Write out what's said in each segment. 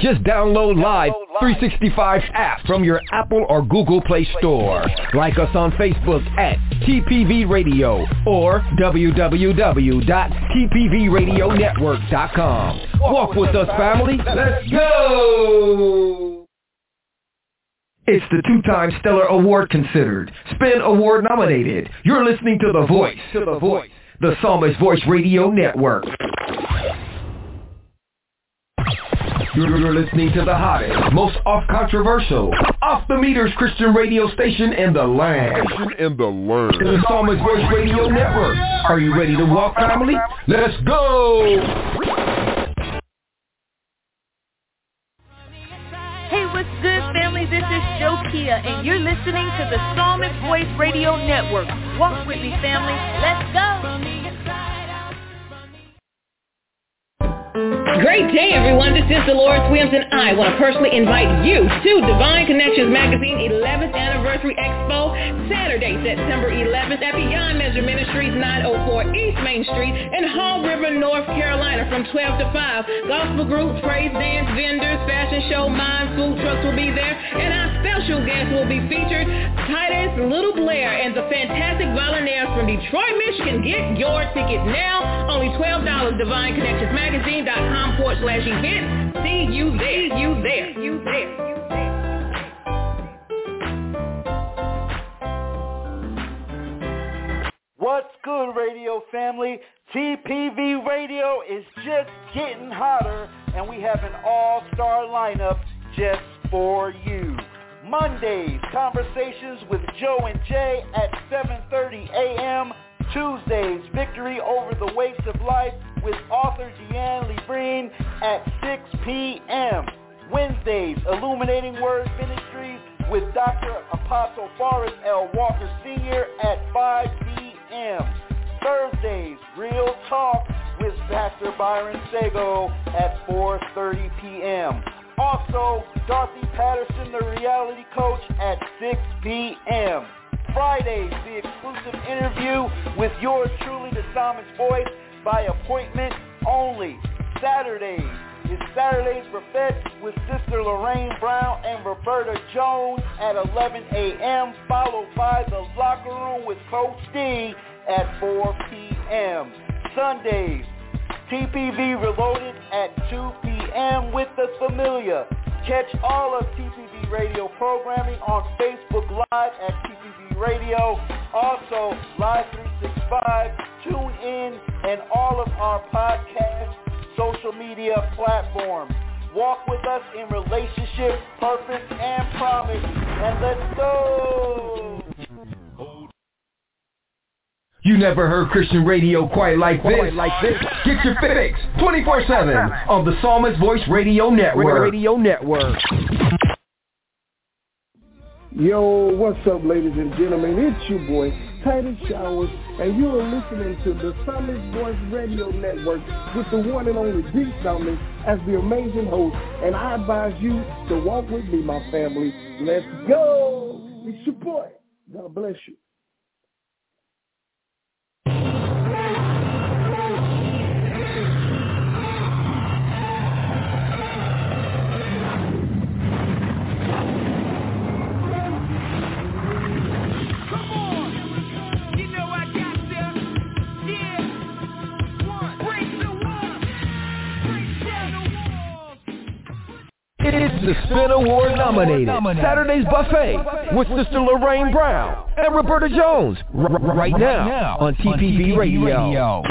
Just download Live 365's app from your Apple or Google Play Store. Like us on Facebook at TPV Radio or www.tpvradionetwork.com. Walk with us, family. Let's go! It's the two-time Stellar Award considered, Spin Award nominated. You're listening to The Voice. To The Voice the Psalmist Voice Radio Network. You're listening to the hottest, most off-controversial, off-the-meters Christian radio station in the land. In the land. The Psalmist Voice Radio Network. Are you ready to walk, family? Let's go! Hey, what's good, family? This is Jokia, and you're listening to the Psalmist Voice Radio Network. Walk with me, family. Let's go. Great day, everyone. This is Dolores Williams, and I want to personally invite you to Divine Connections Magazine 11th Anniversary Expo, Saturday, September 11th at Beyond Measure Ministries, 904 East Main Street in Hall River, North Carolina from 12 to 5. Gospel groups, praise dance, vendors, fashion show, mime, food trucks will be there, and our special guest will be featured, Titus Little Blair and the fantastic volunteers from Detroit, Michigan. Get your ticket now. Only $12. DivineConnectionsMagazine.com forward slash event. See you there. See you there. See you there. What's good, radio family? TPV Radio is just getting hotter, and we have an all-star lineup just for you. Mondays, conversations with Joe and Jay at 7.30 a.m. Tuesdays, Victory Over the Waste of Life with author Deanne Lebrine at 6 p.m. Wednesdays, Illuminating Words Ministries with Dr. Apostle Forrest L. Walker Sr. at 5 p.m. Thursdays, Real Talk with Pastor Byron Sago at 4.30 p.m. Also, Dorothy Patterson, the reality coach, at 6 p.m. Fridays, the exclusive interview with yours truly, the Psalmist Voice, by appointment only. Saturdays is Saturdays Buffet with Sister Lorraine Brown and Roberta Jones at 11 a.m., followed by the Locker Room with Coach D at 4 p.m. Sundays, TPV Reloaded at 2 p.m. with the Familiar. Catch all of TPV Radio programming on Facebook Live at TPV Radio. Also, Live 365, Tune In, and all of our podcast social media platforms. Walk with us in relationship, purpose, and promise. And let's go! You never heard Christian radio quite like this. Quite like this. Get your fix 24-7 on the Psalmist Voice Radio Network. Radio Network. Yo, what's up, ladies and gentlemen? It's your boy, Titus Showers, and you are listening to the Psalmist Voice Radio Network with the one and only Deep Psalmist as the amazing host. And I advise you to walk with me, my family. Let's go! It's your boy. God bless you. The Spin Award nominated Saturday's Buffet with Sister Lorraine Brown and Roberta Jones r- right now on TPV Radio.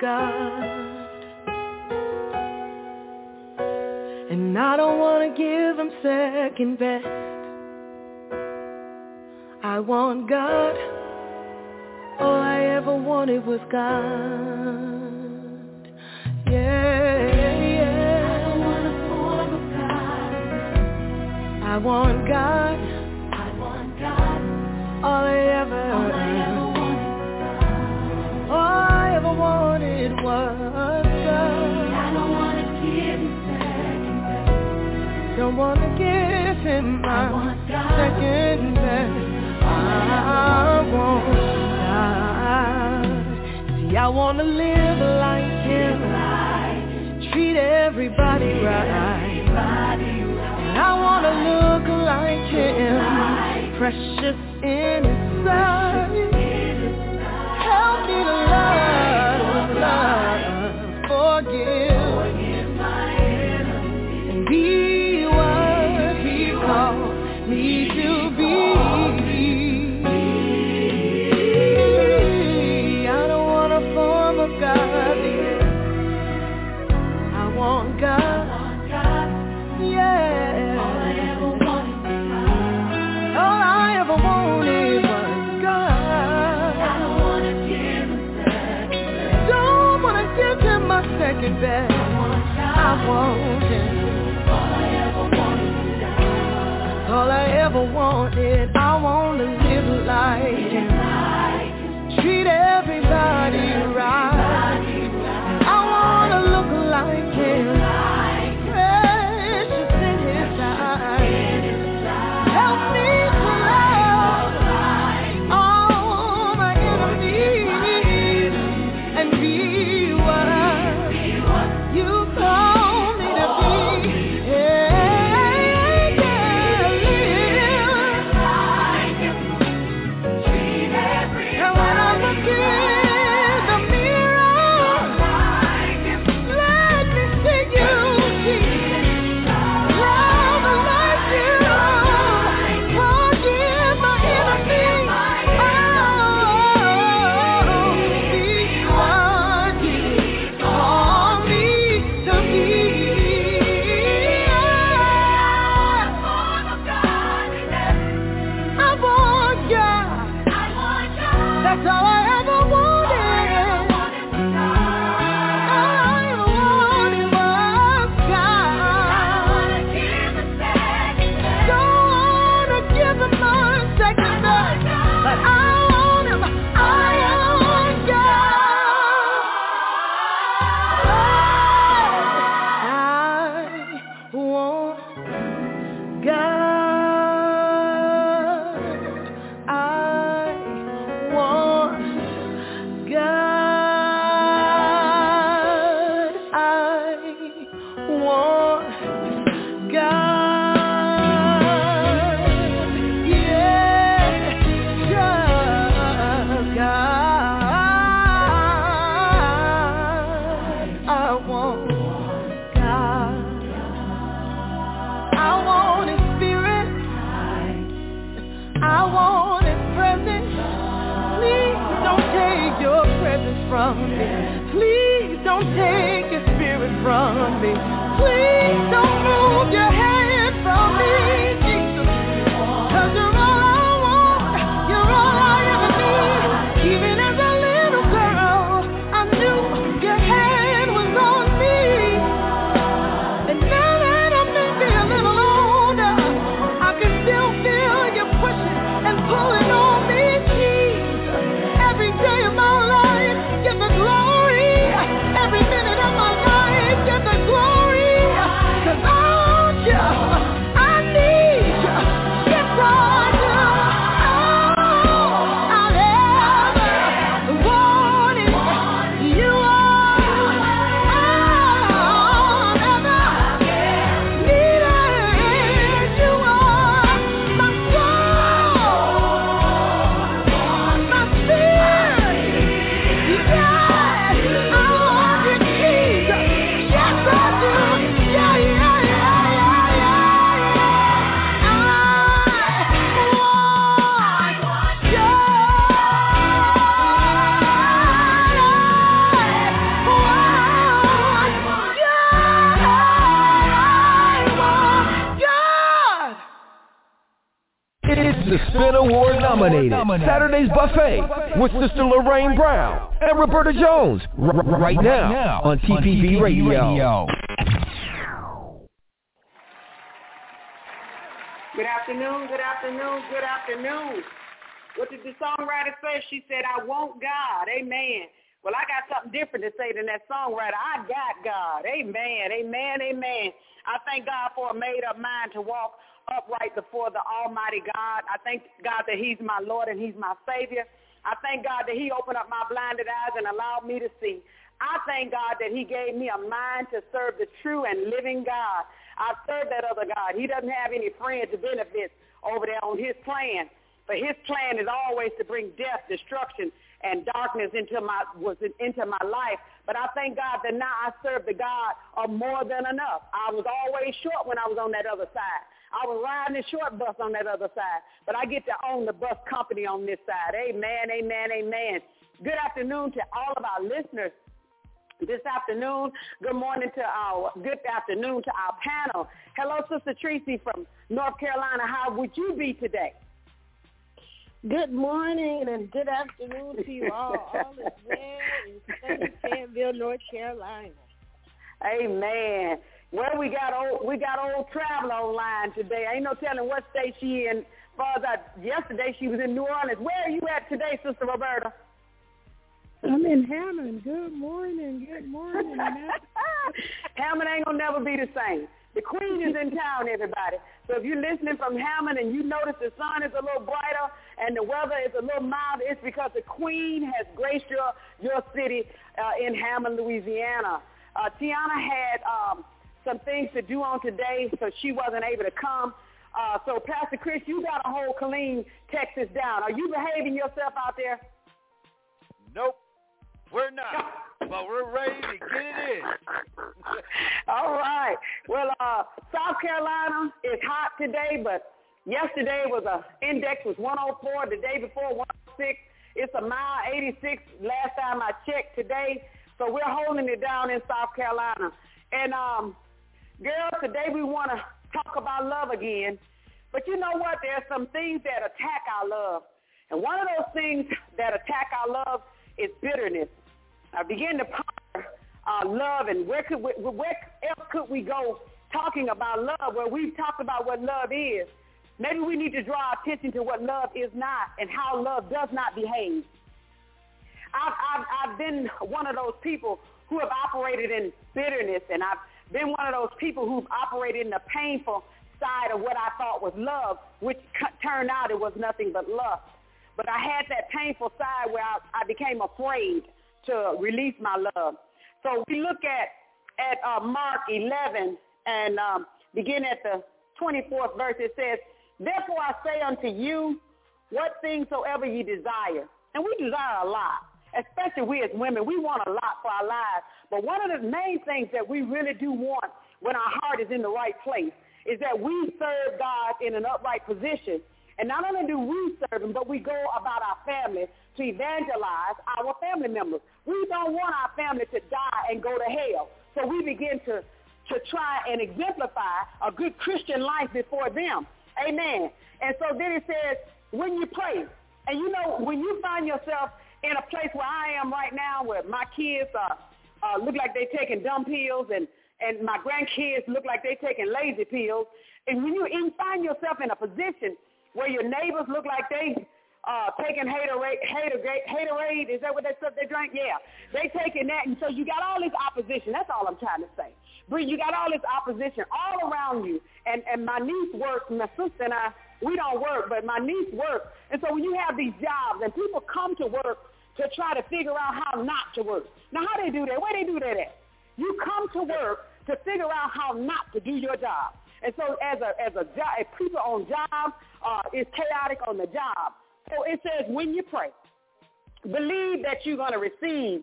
God. And I don't want to give him second best. I want God. All I ever wanted was God. Yeah, yeah. I don't want a form of God. I want God. wanna give him my second best. I want God. See, I wanna live like him. Treat everybody right. And I wanna look like him. Precious in his sight. Help me to love, love, forgive. I wanted all I ever wanted. All I ever wanted. Nominated Saturday's Buffet with Sister Lorraine Brown and Roberta Jones r- r- right now on TPV Radio. Good afternoon, good afternoon, good afternoon. What did the songwriter say? She said, I want God. Amen. Well, I got something different to say than that songwriter. I got God. Amen, amen, amen. I thank God for a made-up mind to walk upright before the Almighty God. I thank God that he's my Lord and he's my Savior. I thank God that he opened up my blinded eyes and allowed me to see. I thank God that he gave me a mind to serve the true and living God. I serve that other God. He doesn't have any friends or benefits over there on his plan. But his plan is always to bring death, destruction, and darkness into my was into my life. But I thank God that now I serve the God of more than enough. I was always short when I was on that other side. I was riding the short bus on that other side. But I get to own the bus company on this side. Amen, amen, amen. Good afternoon to all of our listeners this afternoon. Good morning to our, good afternoon to our panel. Hello, Sister Tracy from North Carolina. How would you be today? Good morning and good afternoon to you all. All is well in sunny Fayetteville, North Carolina. Amen. Well, we got old we got old travel online today. Ain't no telling what state she in. Far as I, yesterday she was in New Orleans. Where are you at today, Sister Roberta? I'm in Hammond. Good morning. Good morning. Hammond ain't gonna never be the same. The queen is in town, everybody. So if you're listening from Hammond and you notice the sun is a little brighter and the weather is a little milder, it's because the queen has graced your, your city uh, in Hammond, Louisiana. Uh, Tiana had um, some things to do on today, so she wasn't able to come. Uh, so Pastor Chris, you got to hold Killeen, Texas down. Are you behaving yourself out there? Nope. We're not, but we're ready to get it in. All right. Well, uh, South Carolina is hot today, but yesterday was a index was 104. The day before 106. It's a mile 86 last time I checked today. So we're holding it down in South Carolina. And um, girls, today we want to talk about love again. But you know what? There's some things that attack our love. And one of those things that attack our love is bitterness. I begin to ponder uh, love and where could we, where else could we go talking about love where we've talked about what love is. Maybe we need to draw attention to what love is not and how love does not behave. I've, I've, I've been one of those people who have operated in bitterness and I've been one of those people who've operated in the painful side of what I thought was love, which turned out it was nothing but lust. But I had that painful side where I, I became afraid to release my love. So we look at at uh, Mark 11 and um, begin at the 24th verse. It says, Therefore I say unto you, what things soever ye desire. And we desire a lot, especially we as women. We want a lot for our lives. But one of the main things that we really do want when our heart is in the right place is that we serve God in an upright position. And not only do we serve him, but we go about our family to evangelize our family members. We don't want our family to die and go to hell. So we begin to, to try and exemplify a good Christian life before them. Amen. And so then it says, when you pray, and you know, when you find yourself in a place where I am right now, where my kids are, uh, look like they're taking dumb pills, and, and my grandkids look like they're taking lazy pills, and when you find yourself in a position where your neighbors look like they uh, taking haterade, haterade, haterade, is that what they said they drank? Yeah. They taking that, and so you got all this opposition. That's all I'm trying to say. Bree, you got all this opposition all around you. And, and my niece works, my sister and I, we don't work, but my niece works. And so when you have these jobs and people come to work to try to figure out how not to work. Now, how they do that? Where they do that at? You come to work to figure out how not to do your job. And so as a, as a job, if people on job, uh, it's chaotic on the job. So it says when you pray, believe that you're going to receive,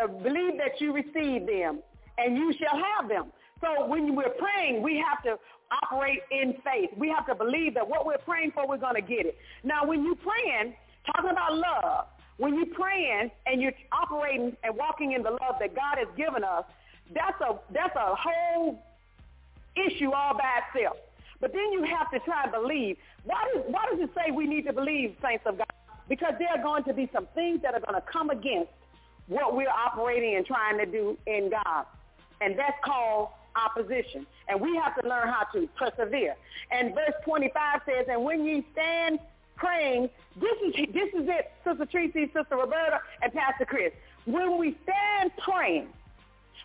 uh, believe that you receive them, and you shall have them. So when we're praying, we have to operate in faith. We have to believe that what we're praying for, we're going to get it. Now, when you're praying, talking about love, when you're praying and you're operating and walking in the love that God has given us, that's a that's a whole issue all by itself. But then you have to try and believe. Why does, why does it say we need to believe, saints of God? Because there are going to be some things that are going to come against what we're operating and trying to do in God. And that's called opposition. And we have to learn how to persevere. And verse 25 says, and when ye stand praying, this is, this is it, Sister Tracy, Sister Roberta, and Pastor Chris. When we stand praying,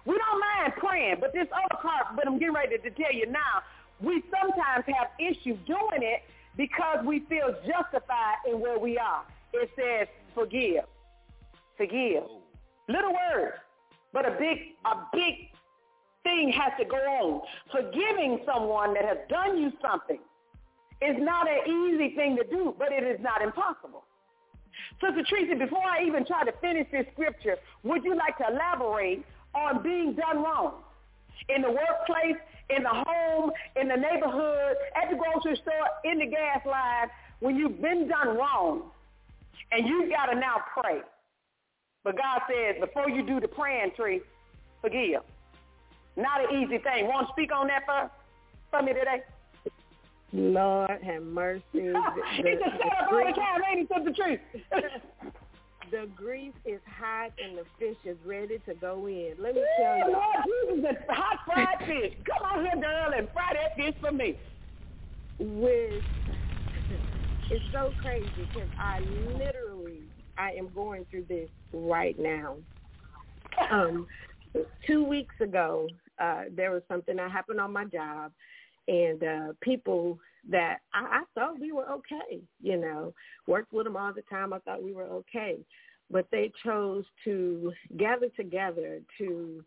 we don't mind praying, but this other part, but I'm getting ready to tell you now, we sometimes have issues doing it because we feel justified in where we are. It says forgive. Forgive. Oh. Little word, but a big, a big thing has to go on. Forgiving someone that has done you something is not an easy thing to do, but it is not impossible. Sister Tracy, before I even try to finish this scripture, would you like to elaborate on being done wrong in the workplace, in the home, in the neighborhood, at the grocery store, in the gas line, when you've been done wrong and you've got to now pray. But God says, before you do the praying tree, forgive. Not an easy thing. Want to speak on that for, for me today? Lord have mercy. he just said up all the time, ain't he, the truth? the grease is hot and the fish is ready to go in. Let me tell you. Lord Jesus, the hot fried fish. Come on here, girl, and fry that fish for me. With it's so crazy because I literally I am going through this right now. Um, two weeks ago, uh, there was something that happened on my job, and uh, people that I, I thought we were okay, you know, worked with them all the time. I thought we were okay, but they chose to gather together to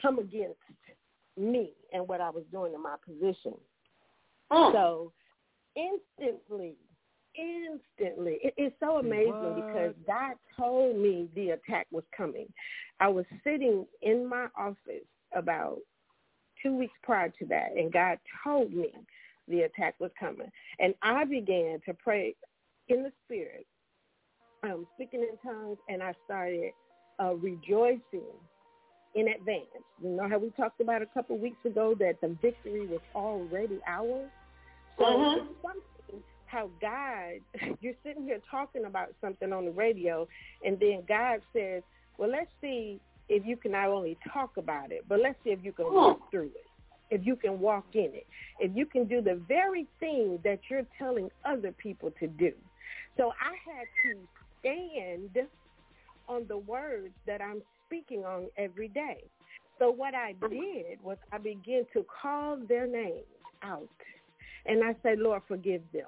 come against me and what I was doing in my position. Mm. So instantly, instantly, it, it's so amazing what? because God told me the attack was coming. I was sitting in my office about two weeks prior to that, and God told me the attack was coming. And I began to pray in the spirit, um, speaking in tongues, and I started uh, rejoicing in advance. You know how we talked about a couple weeks ago that the victory was already ours? So it's something how God, you're sitting here talking about something on the radio, and then God says, well, let's see if you can not only talk about it, but let's see if you can walk through it, if you can walk in it, if you can do the very thing that you're telling other people to do. So I had to stand on the words that I'm speaking on every day. So what I did was I began to call their names out. And I said, Lord, forgive them.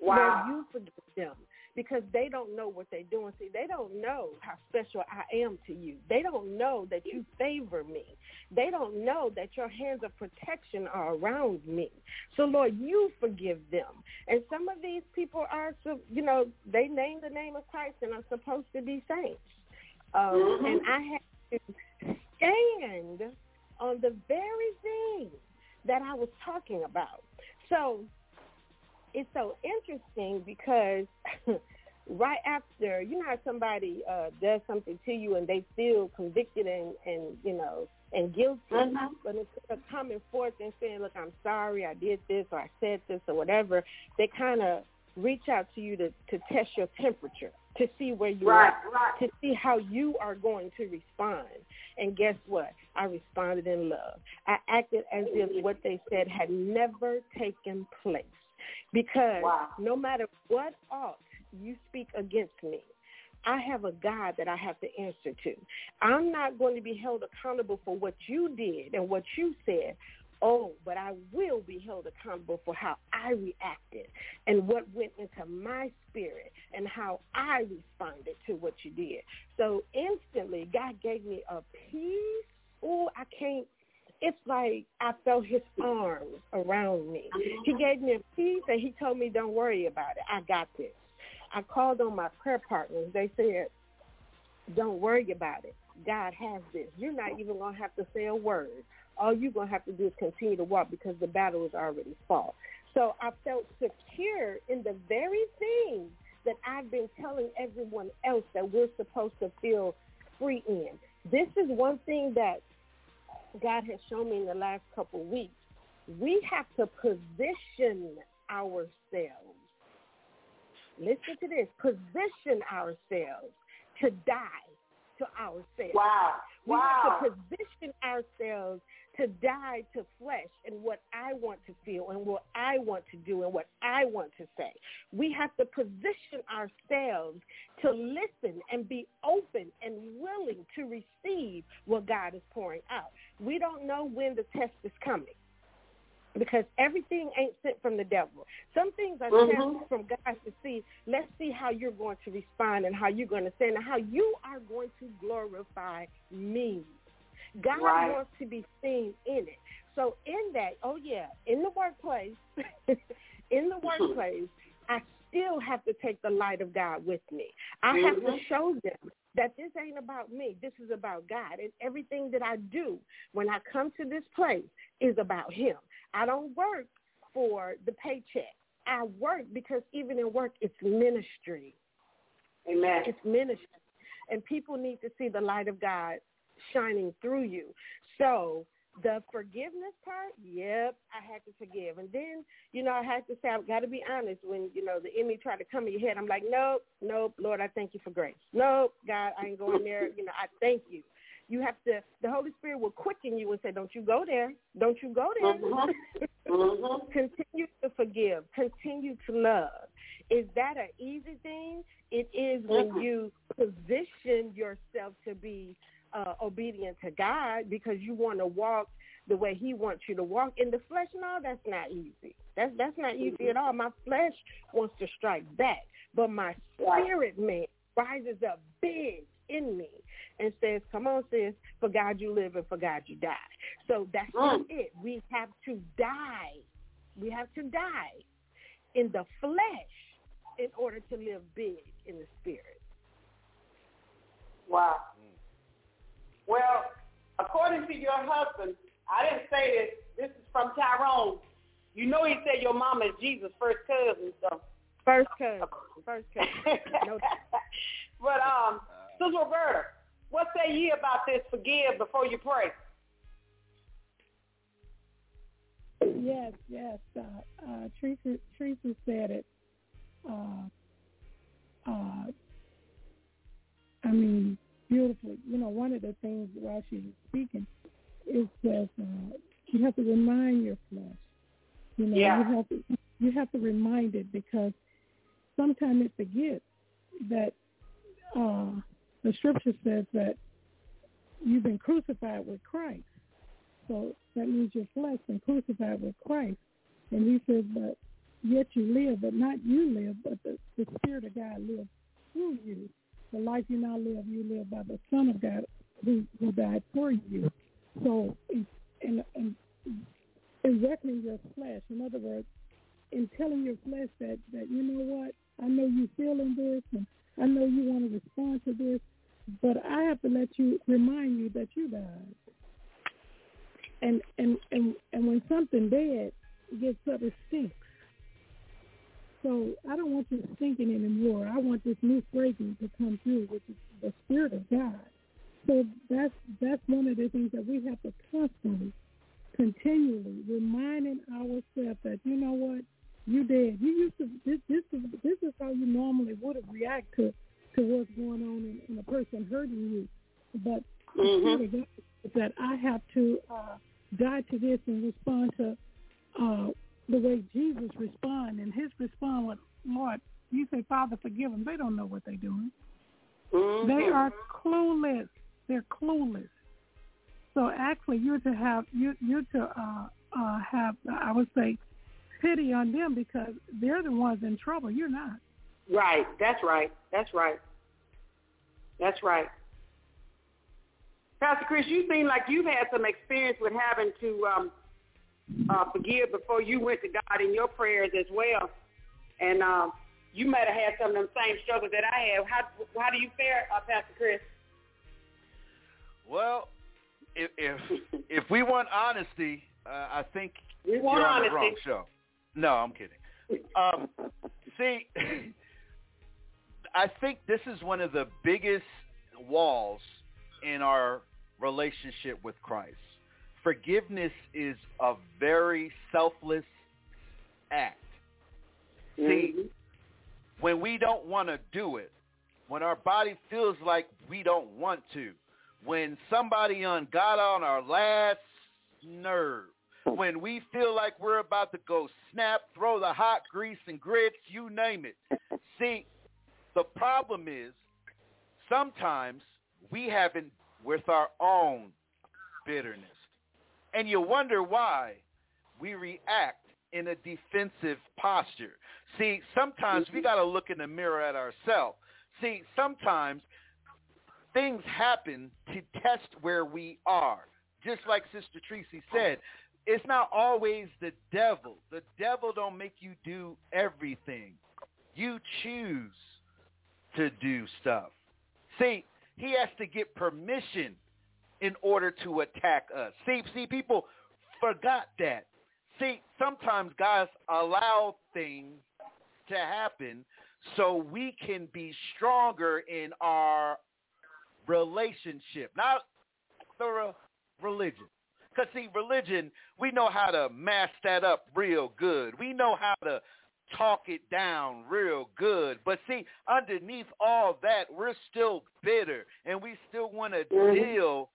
Wow. Lord, you forgive them because they don't know what they're doing. See, they don't know how special I am to you. They don't know that you favor me. They don't know that your hands of protection are around me. So, Lord, you forgive them. And some of these people are, so you know, they name the name of Christ and are supposed to be saints. Um, Mhm. And I had to stand on the very thing that I was talking about. So it's so interesting because right after, you know how somebody uh, does something to you and they feel convicted and, and you know, and guilty, Mhm. but instead of coming forth and saying, look, I'm sorry, I did this or I said this or whatever, they kind of reach out to you to, to test your temperature, to see where you Right, are, right. to see how you are going to respond. And guess what? I responded in love. I acted as if what they said had never taken place. Because Wow. no matter what ought you speak against me, I have a God that I have to answer to. I'm not going to be held accountable for what you did and what you said. Oh, but I will be held accountable for how I reacted and what went into my spirit and how I responded to what you did. So instantly, God gave me a peace. Oh, I can't. It's like I felt his arms around me. He gave me a peace and he told me, don't worry about it. I got this. I called on my prayer partners. They said, don't worry about it. God has this. You're not even going to have to say a word. All you're going to have to do is continue to walk because the battle is already fought. So I felt secure in the very thing that I've been telling everyone else that we're supposed to feel free in. This is one thing that God has shown me in the last couple of weeks we have to position ourselves. Listen to this. Position ourselves to die to ourselves. Wow. We wow. have to position ourselves to die to flesh and what I want to feel and what I want to do and what I want to say. We have to position ourselves to listen and be open and willing to receive what God is pouring out. We don't know when the test is coming because everything ain't sent from the devil. Some things are Mhm. sent from God to see. Let's see how you're going to respond and how you're going to stand and how you are going to glorify me. God Right. wants to be seen in it. So in that, oh yeah, in the workplace, in the workplace, I still have to take the light of God with me. I have to Mhm. show them that this ain't about me. This is about God. And everything that I do when I come to this place is about him. I don't work for the paycheck. I work because even in work, it's ministry. Amen. It's ministry. And people need to see the light of God shining through you. So the forgiveness part, yep, I had to forgive. And then, you know, I had to say, I've got to be honest. When, you know, the enemy tried to come in your head, I'm like, nope, nope, Lord, I thank you for grace. Nope, God, I ain't going there. You know, I thank you. You have to, the Holy Spirit will quicken you and say, don't you go there. Don't you go there. Mhm. Mhm. Continue to forgive. Continue to love. Is that an easy thing? It is when you position yourself to be uh, obedient to God because you want to walk the way He wants you to walk. In the flesh, no, that's not easy. That's that's not easy at all. My flesh wants to strike back, but my spirit man rises up big in me and says, "Come on, sis, for God you live and for God you die." So that's just it. We have to die. We have to die in the flesh in order to live big in the spirit. Wow. Well, according to your husband, I didn't say this. This is from Tyrone. You know he said your mama is Jesus' first cousin, so. First cousin. First cousin. No But um, Sister Roberta, what say ye about this? Forgive before you pray. Yes, yes. Uh, uh, Teresa, Teresa said it. Uh, uh, I mean, beautifully. You know, one of the things while she was speaking is that uh, you have to remind your flesh. You know, Yeah. you have to you have to remind it because sometimes it forgets that uh, the scripture says that you've been crucified with Christ. So that means your flesh been crucified with Christ. And he says, but yet you live, but not you live, but the, the Spirit of God lives through you. The life you now live, you live by the Son of God who, who died for you. So in, in, in, in reckoning your flesh, in other words, in telling your flesh that, that, you know what, I know you're feeling this and I know you want to respond to this, but I have to let you remind you that you died. And and and and when something dead gets up, it stinks. So I don't want you thinking anymore. I want this new fragrance to come through, which is the Spirit of God. So that's that's one of the things that we have to constantly, continually reminding ourselves that you know what, you did. You used to this this is this is how you normally would have reacted to to what's going on in, in a person hurting you. But the Spirit of God is that I have to uh, die to this and respond to uh, the way Jesus responded, and his response was, Lord, you say, Father, forgive them. They don't know what they're doing. They are clueless. They're clueless. So actually, you're to have you're, you're to uh, uh, have I would say pity on them because they're the ones in trouble. You're not. Right. That's right. That's right. That's right. Pastor Chris, you seem like you've had some experience with having to um, uh, forgive before you went to God in your prayers as well, and um, you might have had some of them same struggles that I have. How how do you fare, uh, Pastor Chris? Well, if if if we want honesty, uh, I think We want you're on the wrong honesty. show. No, I'm kidding. Um, see, I think this is one of the biggest walls in our relationship with Christ. Forgiveness is a very selfless act. See, Mhm. when we don't want to do it, when our body feels like we don't want to, when somebody on got on our last nerve, when we feel like we're about to go snap, throw the hot grease and grits, you name it. See, the problem is sometimes we haven't with our own bitterness. And you wonder why we react in a defensive posture. See, sometimes we mm-hmm. got to look in the mirror at ourselves. See, sometimes things happen to test where we are. Just like Sister Tracy said, it's not always the devil. The devil don't make you do everything. You choose to do stuff. See, he has to get permission in order to attack us. See, see, people forgot that. See, sometimes guys allow things to happen so we can be stronger in our relationship, not the re- religion. Because, see, religion, we know how to mask that up real good. We know how to talk it down real good. But, see, underneath all that, we're still bitter, and we still want to mm-hmm. deal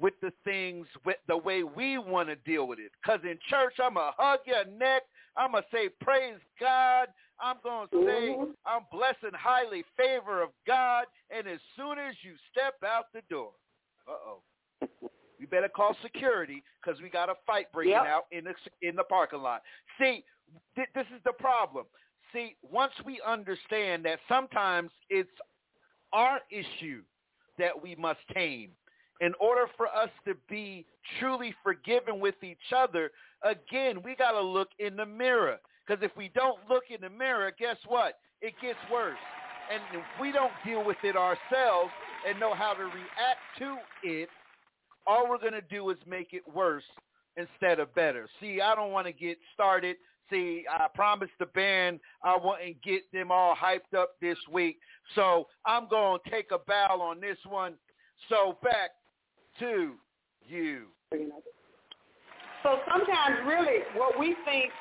with the things with the way we want to deal with it. Because in church, I'm going to hug your neck. I'm going to say, praise God. I'm going to say, mm-hmm. I'm blessed and highly favor of God. And as soon as you step out the door, uh-oh, we better call security because we got a fight breaking Yep. out in the in the parking lot. See, th- this is the problem. See, once we understand that sometimes it's our issue that we must tame in order for us to be truly forgiven with each other, again, we got to look in the mirror. Because if we don't look in the mirror, guess what? It gets worse. And if we don't deal with it ourselves and know how to react to it, all we're going to do is make it worse instead of better. See, I don't want to get started. See, I promised the band I wouldn't get them all hyped up this week. So I'm going to take a bow on this one. So back to you. So sometimes really what we think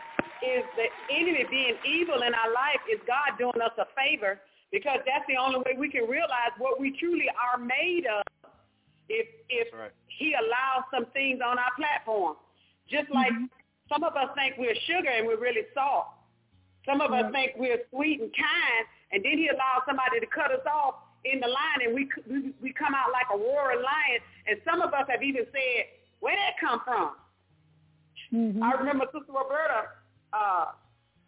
is the enemy being evil in our life is God doing us a favor because that's the only way we can realize what we truly are made of if if he allows some things on our platform. Just like mm-hmm. some of us think we're sugar and we're really salt. Some of us think we're sweet and kind, and then he allows somebody to cut us off in the line, and we we, we come out like a roaring lion. And some of us have even said, "Where did that come from?" I remember Sister Roberta uh,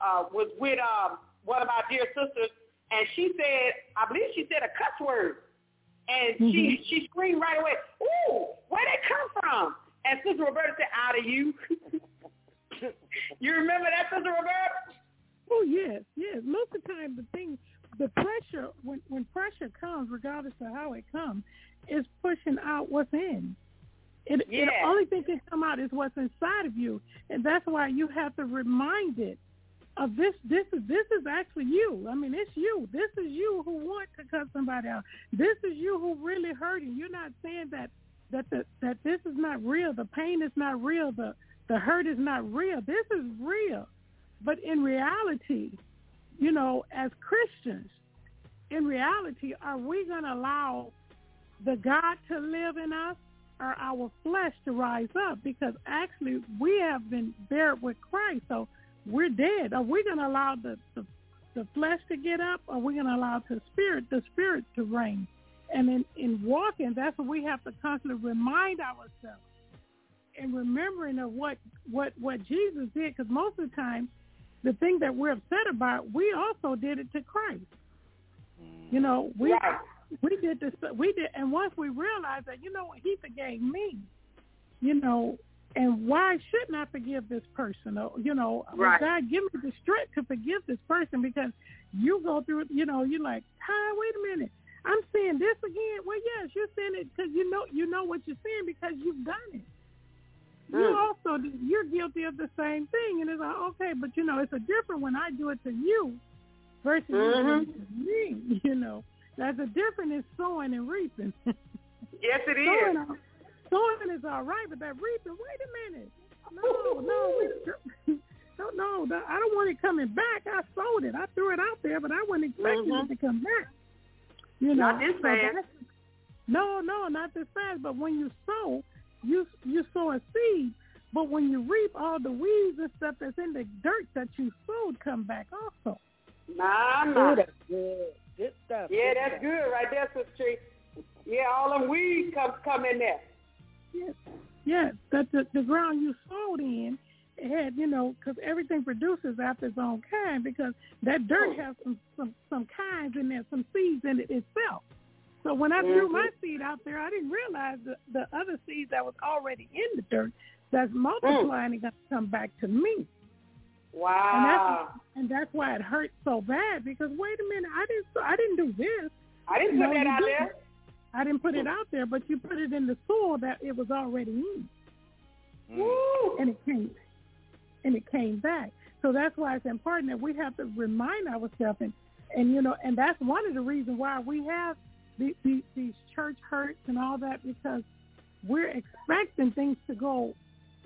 uh, was with um, one of our dear sisters, and she said, I believe she said a cuss word, and she she screamed right away, "Ooh, where did it come from?" And Sister Roberta said, "Out of you." you remember that, Sister Roberta? Oh yes, yes. Most of the time, the thing, the pressure when when pressure comes, regardless of how it comes, is pushing out what's in. It, Yeah. the only thing can come out is what's inside of you, and that's why you have to remind it of this. This is this is actually you. I mean, it's you. This is you who want to cut somebody out. This is you who really hurting. You're not saying that that the, that this is not real. The pain is not real. The the hurt is not real. This is real. But in reality, you know, as Christians, in reality, are we going to allow the God to live in us or our flesh to rise up? Because actually, we have been buried with Christ, so we're dead. Are we going to allow the, the the flesh to get up, or are we going to allow the spirit the spirit to reign? And in in walking, that's what we have to constantly remind ourselves and remembering of what what what Jesus did. Because most of the time, the thing that we're upset about, we also did it to Christ. You know, we we did this. We did, and once we realized that, you know, what, He forgave me. You know, and why shouldn't I forgive this person? Or, you know, Right. God, give me the strength to forgive this person because you go through it. You know, you're like, Ty, wait a minute. I'm saying this again. Well, yes, you're saying it because you know you know what you're saying because you've done it. You Mm. also you're guilty of the same thing, and it's like okay, but you know it's a different when I do it to you versus you doing it to me. You know, that's a difference in sowing and reaping. Yes, it sowing, is. al- sowing is all right, but that reaping, wait a minute. No, no, no, no, I don't want it coming back. I sowed it. I threw it out there, but I wasn't expecting Mhm. it to come back. You know, Not this so fast. that's- No, no, not this fast. But when you sow, you you sow a seed. But when you reap, all the weeds and stuff that's in the dirt that you sowed come back also. Nah, nah. Ooh, that's good. Good stuff. Yeah, good that's stuff. good right there, Sister Tree. Yeah, all them weeds come come in there. Yes, yes. That the, the ground you sowed in it had, you know, because everything produces after its own kind. Because that dirt oh. has some some some kinds in there, some seeds in it itself. So when I threw Mhm. my seed out there, I didn't realize the the other seeds that was already in the dirt that's mm. multiplying and going to come back to me. Wow. And that's and that's why it hurt so bad because wait a minute, I didn't I didn't do this. I didn't No, put that out didn't. there. I didn't put it mm. out there, but you put it in the soil that it was already in. Mm. Woo. and it came and it came back. So that's why it's important that we have to remind ourselves and and you know and that's one of the reasons why we have the, the, these church hurts and all that because we're expecting things to go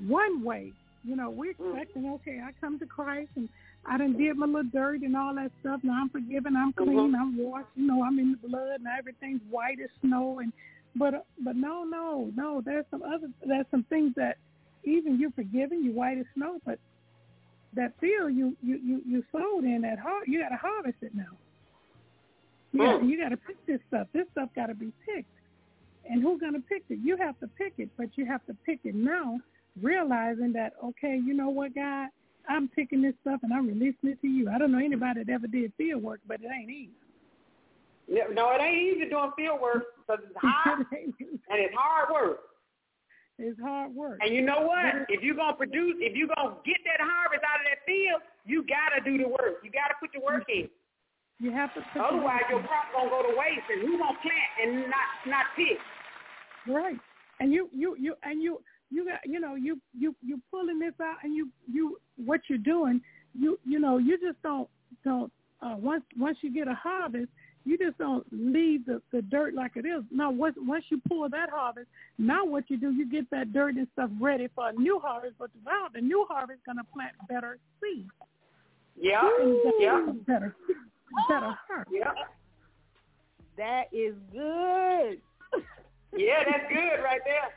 one way. You know, we're mm-hmm. expecting okay, I come to Christ and I done did my little dirt and all that stuff. Now I'm forgiven, I'm mm-hmm. clean, I'm washed. You know, I'm in the blood and everything's white as snow. And but but no, no, no. There's some other there's some things that even you're forgiven, you're white as snow, but that field you you you, you sowed in that har- you got to harvest it now. You got Mm. you got to pick this stuff. This stuff got to be picked. And who's going to pick it? You have to pick it, but you have to pick it now, realizing that okay, you know what, God, I'm picking this stuff and I'm releasing it to you. I don't know anybody that ever did field work, but it ain't easy. No, it ain't easy doing field work because it's hot and it's hard work. It's hard work. And you know what? If you're gonna produce, if you're gonna get that harvest out of that field, you gotta do the work. You gotta put the work in. You have to. Put Otherwise, your crop gonna go to waste, and who gonna plant and not not pick? Right. And you you you and you you got you know you you you pulling this out and you you what you're doing you you know you just don't don't uh once once you get a harvest you just don't leave the the dirt like it is now once once you pull that harvest now what you do you get that dirt and stuff ready for a new harvest but now the new harvest going to plant better seeds Yeah, yeah, better better harvest yeah. That is good. Yeah, that's good right there.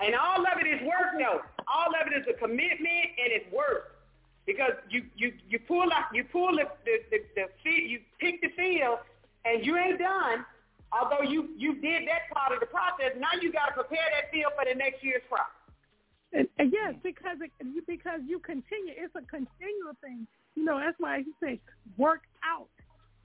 And all of it is work though. All of it is a commitment and it's work. Because you you you pull up you pull the the the, the field, you pick the field and you ain't done. Although you you did that part of the process, now you got to prepare that field for the next year's crop. And, and yes, because it, because you continue, it's a continual thing. You know, that's why he say work out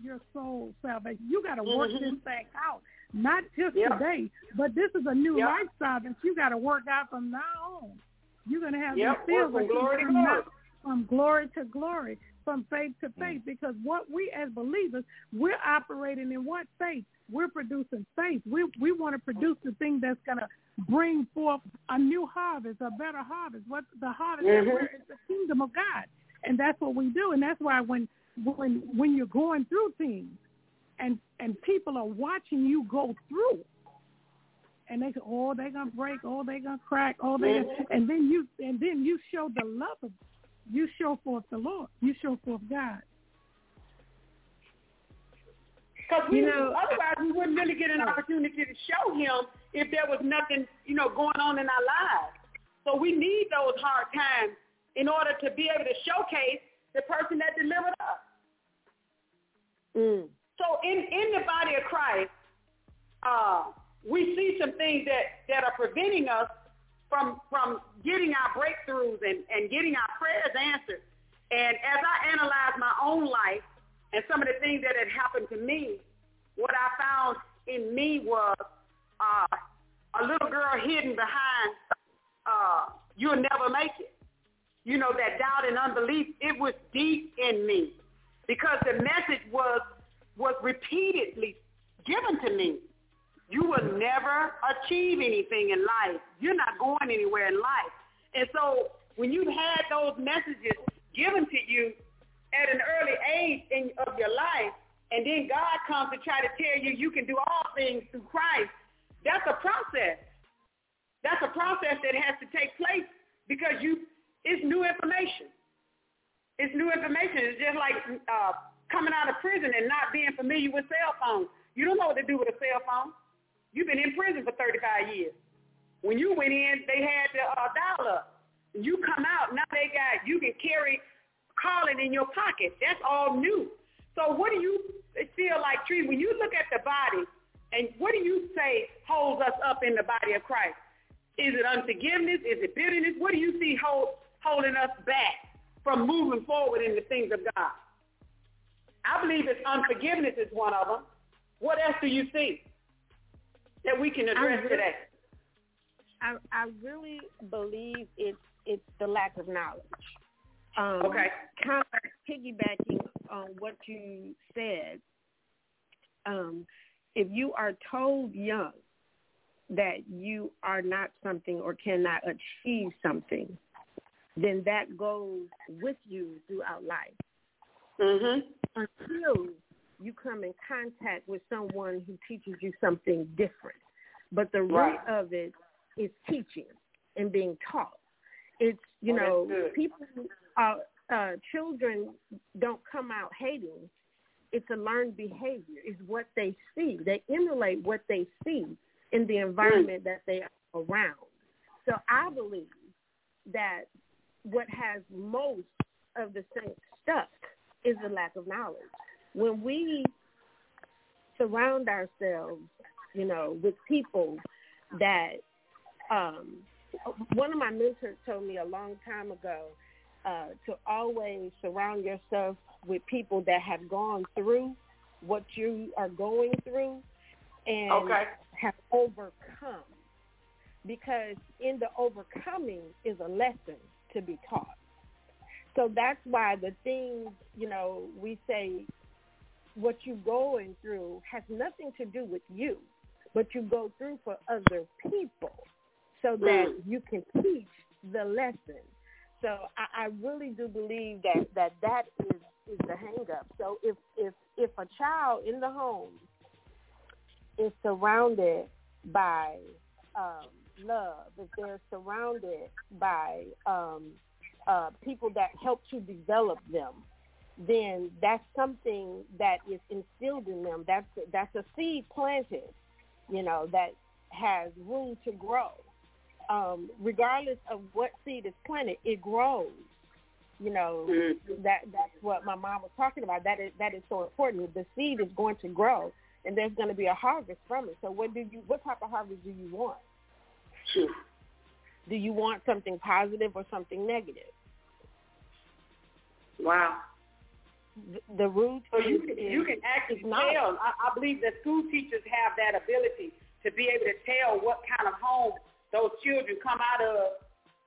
your soul salvation. You got to work Mhm. this thing out, not just Yeah. today, but this is a new Yeah. lifestyle that you got to work out from now on. You're gonna have Yep, these from glory to glory. from glory to glory, from faith to faith. Because what we as believers, we're operating in what faith? We're producing faith. We we want to produce the thing that's gonna bring forth a new harvest, a better harvest. What the harvest that Mhm. we're is the kingdom of God, and that's what we do. And that's why when when when you're going through things, and and people are watching you go through, and they say, oh, they're gonna break, oh, they're gonna crack, oh, they, Mhm. and then you and then you show the love of, you show forth the Lord, you show forth God. Because we You know- otherwise we wouldn't really get an opportunity to show him if there was nothing, you know, going on in our lives. So we need those hard times in order to be able to showcase the person that delivered us. Mm. So in, in the body of Christ, uh, we see some things that, that are preventing us from from getting our breakthroughs and, and getting our prayers answered. And as I analyze my own life and some of the things that had happened to me, what I found in me was uh, a little girl hidden behind uh, you'll never make it. You know, that doubt and unbelief, it was deep in me because the message was was repeatedly given to me. You will never achieve anything in life. You're not going anywhere in life. And so when you've had those messages given to you at an early age in, of your life, and then God comes to try to tell you you can do all things through Christ, that's a process. That's a process that has to take place because you it's new information. It's new information. It's just like uh, coming out of prison and not being familiar with cell phones. You don't know what to do with a cell phone. You've been in prison for 35 years. When you went in, they had the uh, dial up. You come out, now they got, you can carry calling in your pocket. That's all new. So what do you feel like, Tree, when you look at the body, and what do you say holds us up in the body of Christ? Is it unforgiveness? Is it bitterness? What do you see hold, holding us back from moving forward in the things of God? I believe it's unforgiveness is one of them. What else do you see that we can address really, today? I, I really believe it's it's the lack of knowledge. Um, okay. Kind of piggybacking on what you said, um, if you are told young that you are not something or cannot achieve something, then that goes with you throughout life. Mm-hmm. Until you come in contact with someone who teaches you something different. But the root right. of it is teaching and being taught. It's you oh, know people, uh, uh, children don't come out hating. It's a learned behavior. It's what they see. They emulate what they see in the environment that they are around. So I believe that what has most of the same stuck is the lack of knowledge. When we surround ourselves, you know, with people that um, one of my mentors told me a long time ago uh, to always surround yourself with people that have gone through what you are going through and okay. have overcome. Because in the overcoming is a lesson to be taught. So that's why the things, you know, we say what you're going through has nothing to do with you, but you go through for other people so that mm. you can teach the lesson. So I, I really do believe that that that is is the hang up. So if if if a child in the home is surrounded by um, love, if they're surrounded by um, uh, people that help to develop them, then that's something that is instilled in them. That's that's a seed planted, you know, that has room to grow. Um, regardless of what seed is planted, it grows. You know, mm-hmm. that that's what my mom was talking about. That is that is so important. The seed is going to grow, and there's going to be a harvest from it. So, what do you? What type of harvest do you want? Sure. Do you want something positive or something negative? Wow. The, the root. So you can is, you can actually tell. I, I believe that school teachers have that ability to be able to tell what kind of home those children come out of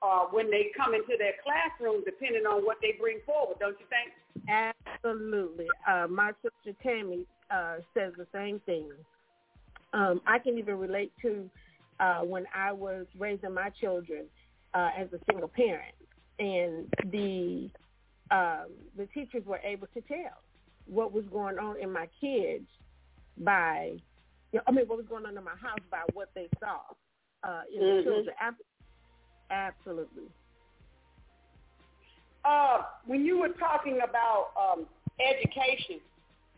uh, when they come into their classroom, depending on what they bring forward. Don't you think? Absolutely. Uh, my sister Tammy uh, says the same thing. Um, I can even relate to uh, when I was raising my children uh, as a single parent, and the um, the teachers were able to tell what was going on in my kids by, I mean, what was going on in my house by what they saw uh, in mm-hmm. the children. Absolutely. Uh, when you were talking about um, education,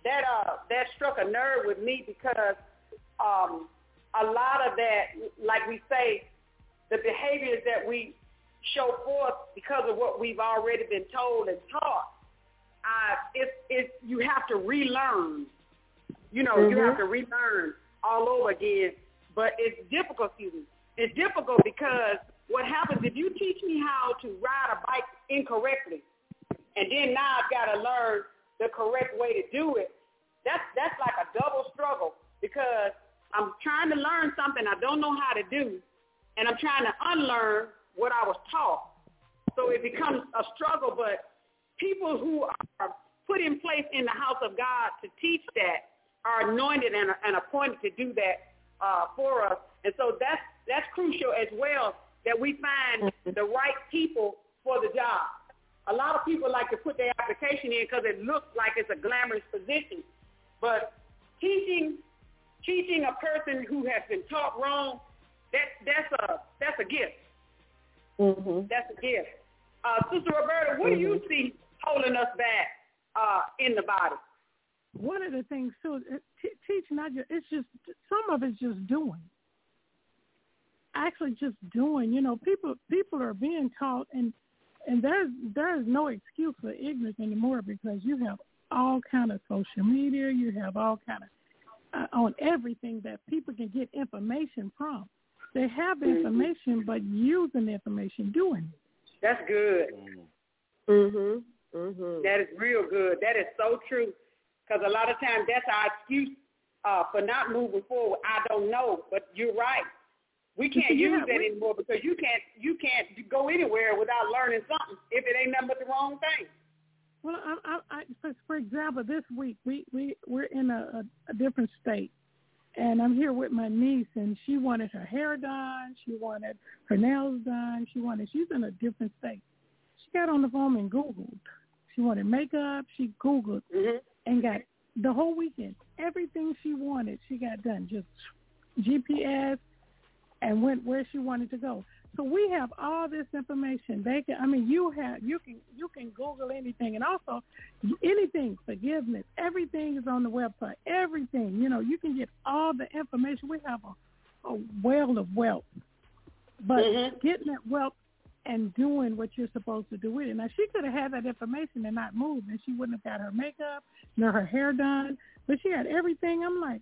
that uh, that struck a nerve with me because um, a lot of that, like we say, the behaviors that we show forth because of what we've already been told and taught, uh, it's, it's, you have to relearn. You know, mm-hmm. you have to relearn all over again. But it's difficult, excuse me. It's difficult because what happens if you teach me how to ride a bike incorrectly, and then now I've got to learn the correct way to do it. That's that's like a double struggle because I'm trying to learn something I don't know how to do, and I'm trying to unlearn what I was taught. So it becomes a struggle, but people who are put in place in the house of God to teach that are anointed and, and appointed to do that uh, for us. And so that's that's crucial as well that we find the right people for the job. A lot of people like to put their application in because it looks like it's a glamorous position, but teaching teaching a person who has been taught wrong, that that's a that's a gift. Mm-hmm. That's a gift. Uh, Sister Roberta, what do you Mm-hmm. see holding us back uh, in the body? One of the things too, t- teaching not just it's just some of it's just doing. Actually, just doing. You know, people people are being taught, and and there's there is no excuse for ignorance anymore because you have all kind of social media, you have all kind of uh, on everything that people can get information from. They have the Mhm. information, but using the information, doing it. That's good. Mhm. Mhm. That is real good. That is so true. Because a lot of times that's our excuse uh, for not moving forward. I don't know, but you're right. We can't use that we- anymore because you can't you can't go anywhere without learning something if it ain't nothing but the wrong thing. Well, I, I, I, for, example, this week we we we're in a, a, a different state, and I'm here with my niece, and she wanted her hair done, she wanted her nails done, she wanted she's in a different state. She got on the phone and Googled. She wanted makeup. She Googled mm-hmm. and got the whole weekend everything she wanted. She got done. Just GPS and went where she wanted to go. So we have all this information. They can, I mean, you have, you can, you can Google anything, and also anything, forgiveness, everything is on the website. Everything, you know, you can get all the information. We have a, a well of wealth, but mm-hmm. getting that wealth and doing what you're supposed to do with it. Now she could have had that information and not moved, and she wouldn't have got her makeup nor her hair done. But she had everything. I'm like,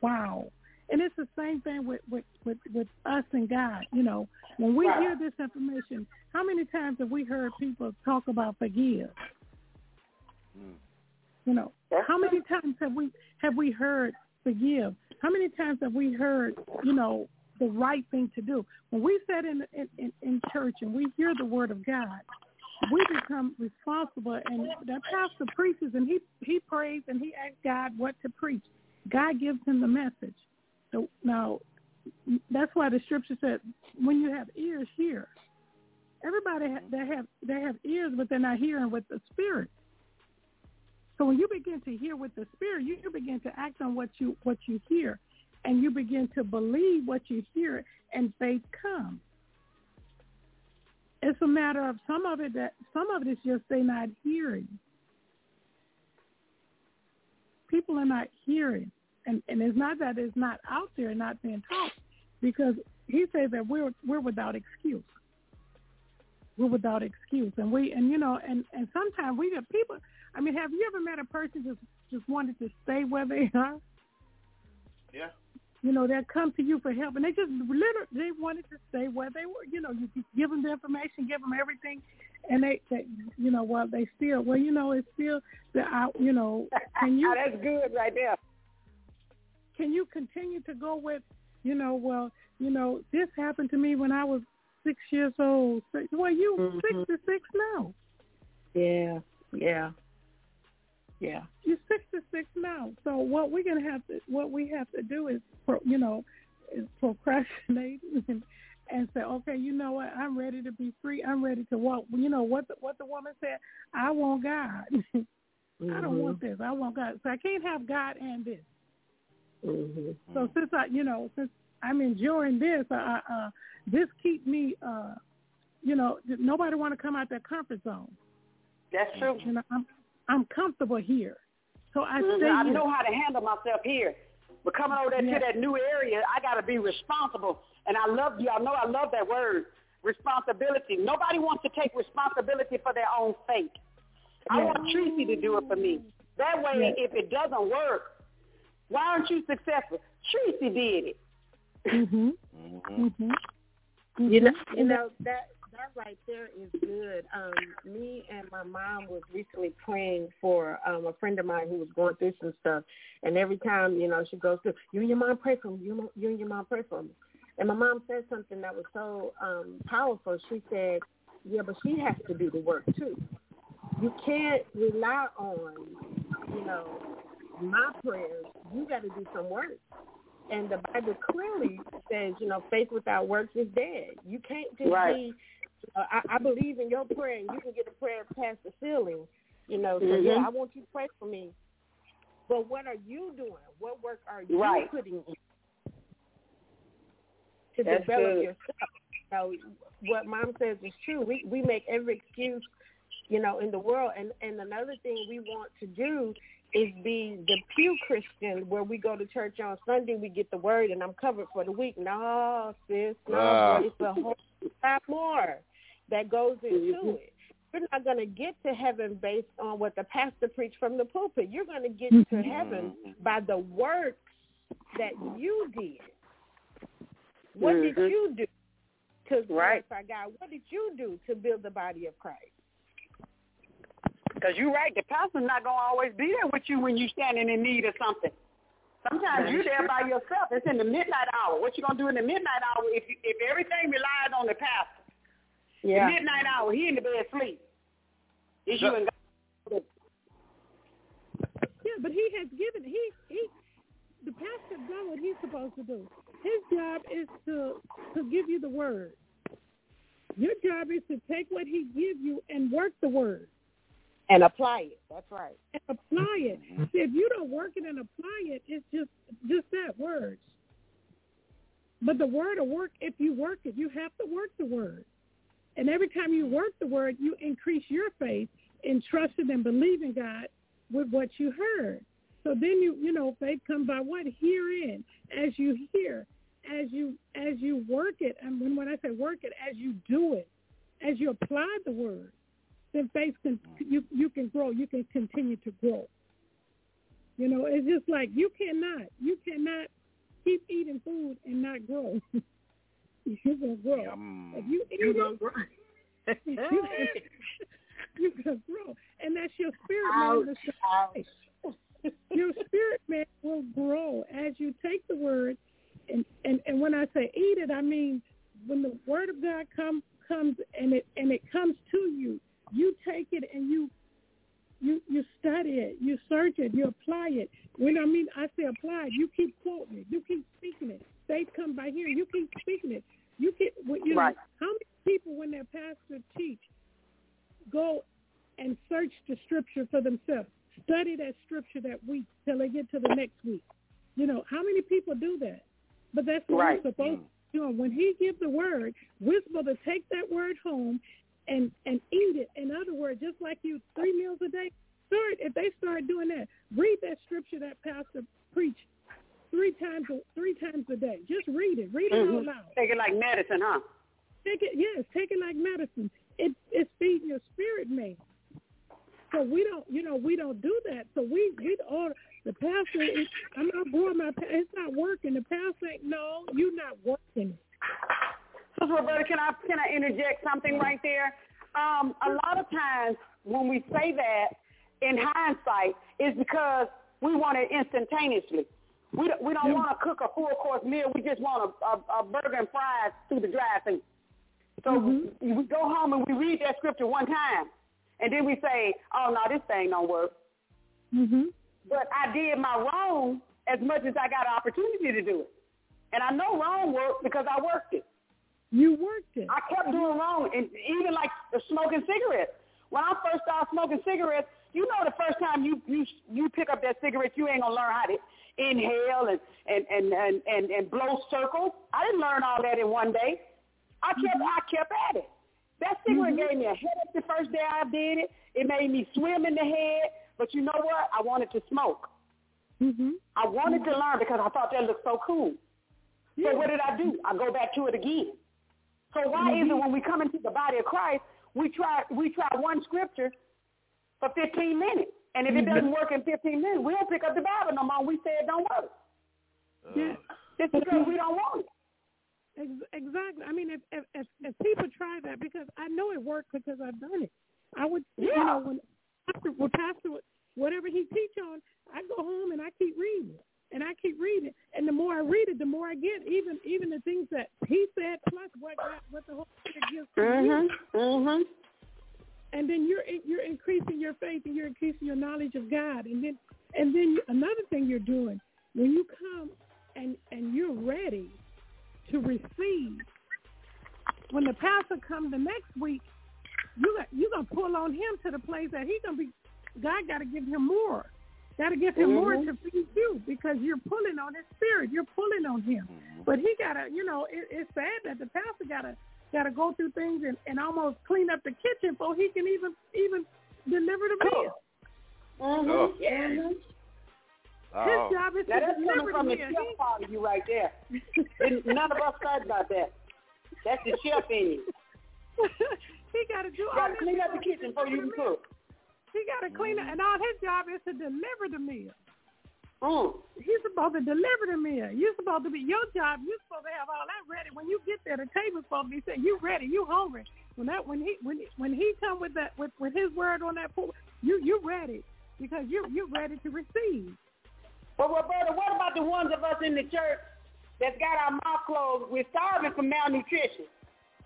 wow. And it's the same thing with with with, with us and God. You know, when we Right. hear this information, how many times have we heard people talk about forgive? You know, how many times have we have we heard forgive? How many times have we heard, you know, the right thing to do? When we sit in in, in, in church and we hear the word of God, we become responsible. And the pastor preaches and he he prays and he asks God what to preach. God gives him the message. So now, that's why the scripture said, "When you have ears, hear." Everybody ha- they have they have ears, but they're not hearing with the spirit. So when you begin to hear with the spirit, you, you begin to act on what you what you hear, and you begin to believe what you hear, and faith comes. It's a matter of some of it that some of it is just they not hearing. People are not hearing, and and it's not that it's not out there, and not being taught, because he says that we're we're without excuse. We're without excuse, and we and you know and and sometimes we get people. I mean, have you ever met a person just just wanted to stay where they are? Yeah. You know, they'll come to you for help, and they just literally they wanted to stay where they were. You know, you just give them the information, give them everything, and they, they you know, well, they still, well, you know, it's still the out. You know, can you? That's good right there. Can you continue to go with, you know, well, you know, this happened to me when I was six years old. Well, you Mhm. sixty-six now. Yeah. Yeah. Yeah. You're 66 now. So what we're gonna have to, what we have to do is, pro, you know, is procrastinate and, and say, okay, you know what, I'm ready to be free. I'm ready to walk. You know what the, what the woman said. I want God. I don't want this. I want God. So I can't have God and this. Mm-hmm. So since I, you know, since I'm enjoying this, I, uh, this keep me, uh, you know, nobody want to come out their comfort zone. That's true. You know, I'm I'm comfortable here, so I Mhm. stay I here. know how to handle myself here. But coming over there Yeah. to that new area, I got to be responsible. And I love you. I know I love that word, responsibility. Nobody wants to take responsibility for their own fate. I want Tracy to do it for me. That way, Yeah. if it doesn't work, why aren't you successful? Tracy did it. Mhm. Mm-hmm. Mhm. You know, you know that that right there is good. Um, me and my mom was recently praying for um, a friend of mine who was going through some stuff, and every time you know she goes through, you and your mom pray for me. You, and- you and your mom pray for me. And my mom said something that was so um, powerful. She said, "Yeah, but she has to do the work too. You can't rely on, you know, my prayers. You got to do some work." And the Bible clearly says, you know, faith without works is dead. You can't just Right. be, uh, I, I believe in your prayer, and you can get a prayer past the ceiling, you know. So Mhm. yeah, I want you to pray for me. But what are you doing? What work are you Right. putting in? to That's develop good. yourself. So what mom says is true. We we make every excuse, you know, in the world. And and another thing we want to do is be the pew Christian where we go to church on Sunday, we get the word and I'm covered for the week. No, sis, no, Wow. Ah. it's a whole lot more that goes into mm-hmm. it. You're not going to get to heaven based on what the pastor preached from the pulpit. You're going to get to mm-hmm. heaven by the works that you did. What did you do to Right. glorify God? What did you do to build the body of Christ? Because you're right, the pastor's not going to always be there with you when you're standing in need of something. Sometimes you're there by yourself. It's in the midnight hour. What you going to do in the midnight hour if if everything relies on the pastor? Yeah. The midnight hour, he in the bed asleep. It's you and God. Yeah, but he has given he he the pastor done what he's supposed to do. His job is to to give you the word. Your job is to take what he gives you and work the word And apply it. That's right. and apply it. Mm-hmm. See, if you don't work it and apply it, it's just just that words. But the word will work if you work it. You have to work the word. And every time you work the word, you increase your faith in trusting and believing God with what you heard. So then you, you know, faith comes by what? Hearing. As you hear, as you as you work it, and when, when I say work it, as you do it, as you apply the word, then faith can you you can grow. You can continue to grow. You know, it's just like you cannot you cannot keep eating food and not grow. You're gonna grow. If you eat You it, gonna grow. you gonna, you grow, and that's your spirit man. that's your. Spirit man will grow as you take the word, and and and when I say eat it, I mean when the word of God come comes and it and it comes to you, you take it and you you you study it, you search it, you apply it. When I mean I say apply it, you keep quoting it, you keep speaking it. Faith come by here, you keep speaking it. You keep you know how many people when their pastor teach go and search the scripture for themselves. Study that scripture that week till they get to the next week. You know, how many people do that? But that's what Right. we're supposed to do. When he gives the word, we're supposed to take that word home and and eat it. In other words, just like you three meals a day, start if they start doing that, read that scripture that pastor preached three times a, three times a day. Just read it. Read it out Mhm. loud. Take it like medicine, huh? Take it, yes, take it like medicine. It it's feeding your spirit man. So we don't, you know, we don't do that. So we we all the pastor. Is, I'm not growing my. It's not working. The pastor, ain't, no, you're not working. Sister Roberta, can I can I interject something right there? Um, a lot of times when we say that in hindsight, is because we want it instantaneously. We don't, we don't want to cook a full course meal. We just want a, a, a burger and fries through the drive-through. So we go home and we read that scripture one time, and then we say, "Oh no, this thing don't work." Mm-hmm. But I did my wrong as much as I got an opportunity to do it, and I know wrong worked because I worked it. You worked it. I kept doing wrong, and even like the smoking cigarettes. When I first started smoking cigarettes, you know, the first time you you you pick up that cigarette, you ain't gonna learn how to inhale and and and and and, and blow circles. I didn't learn all that in one day. I kept mm-hmm. I kept at it. That cigarette mm-hmm. gave me a headache the first day I did it. It made me swim in the head. But you know what? I wanted to smoke. Mm-hmm. I wanted to mm-hmm. learn because I thought that looked so cool. So what did I do? I go back to it again. So why mm-hmm. is it when we come into the body of Christ, we try we try one scripture for 15 minutes, and if it mm-hmm. doesn't work in 15 minutes, we don't pick up the Bible no more. We say it don't work. Uh. Yeah. It's because we don't want it. Exactly. I mean, if, if if if people try that, because I know it worked because I've done it. I would, you Yeah. know, when pastor, when pastor, whatever he teach on, I go home and I keep reading it, and I keep reading and the more I read it, the more I get. Even even the things that he said, plus what God, what the Holy Spirit gives to you. Mhm. and then you're you're increasing your faith and you're increasing your knowledge of God, and then and then another thing you're doing when you come and and you're ready to receive. When the pastor comes the next week, you got you gonna pull on him to the place that he's gonna be. God got to give him more. That'll give him mm-hmm. more to feed you because you're pulling on his spirit. You're pulling on him. Mm-hmm. But he gotta, you know, it, it's sad that the pastor gotta gotta go through things and, and almost clean up the kitchen before he can even even deliver the meal. Oh. Oh. Yeah. Mm-hmm. Oh. His job is now to deliver the meal. That's coming from the chef part of you right there. None of us thought about that. That's the chef in you. he gotta do. Gotta all clean up the kitchen before you can cook. He got to clean up, and all his job is to deliver the meal. Mm. He's supposed to deliver the meal. You're supposed to be your job. You're supposed to have all that ready. When you get there, the table's supposed to be set. You ready? You hungry? When that when he when when he come with that with with his word on that pool, you you ready because you you're ready to receive. Well, Roberta, what about the ones of us in the church that's got our mouth closed? We're starving from malnutrition,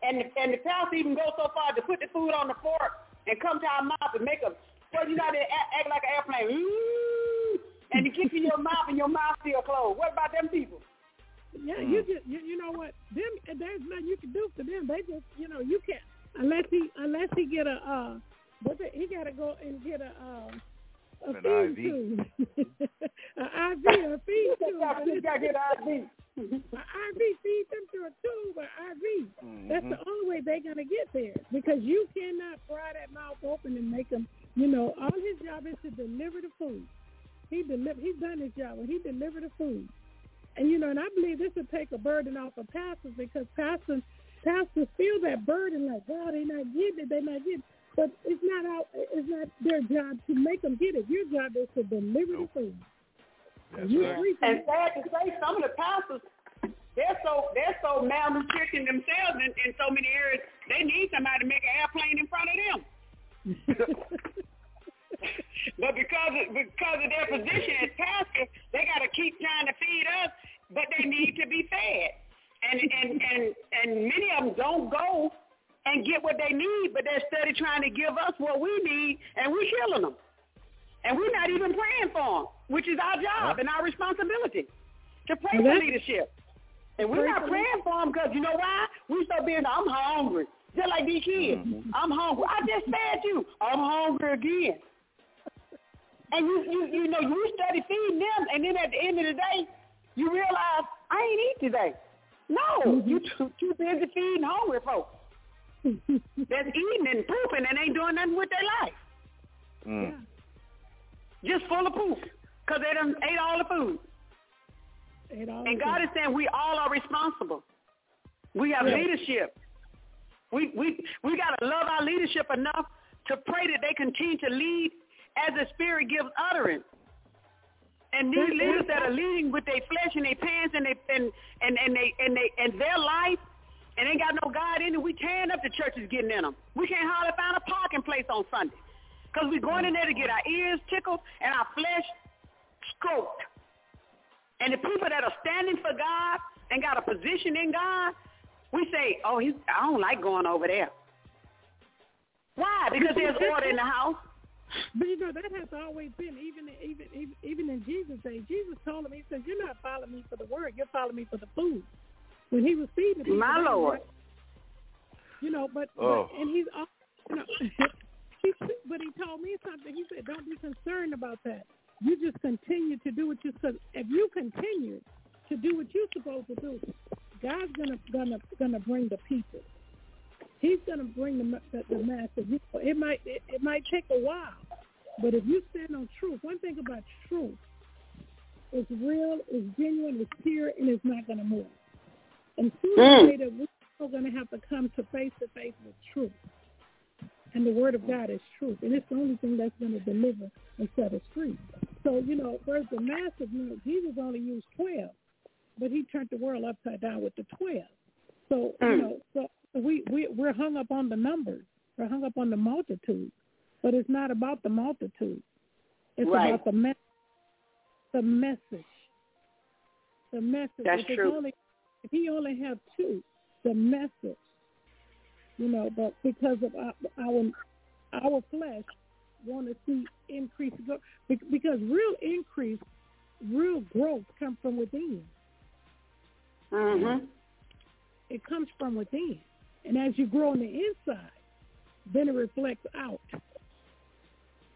and the, and the pastor even goes so far to put the food on the fork and come to our mouth and make a well, you know, they act, like an airplane. Ooh, and you gets in your mouth and your mouth still closed. What about them people? Yeah, mm. you just, you, you know what? Them, there's nothing you can do for them. They just, you know, you can't, unless he, unless he get a, uh, but he got to go and get a, uh, a an IV. an IV, a feed tube. you got to get an IV.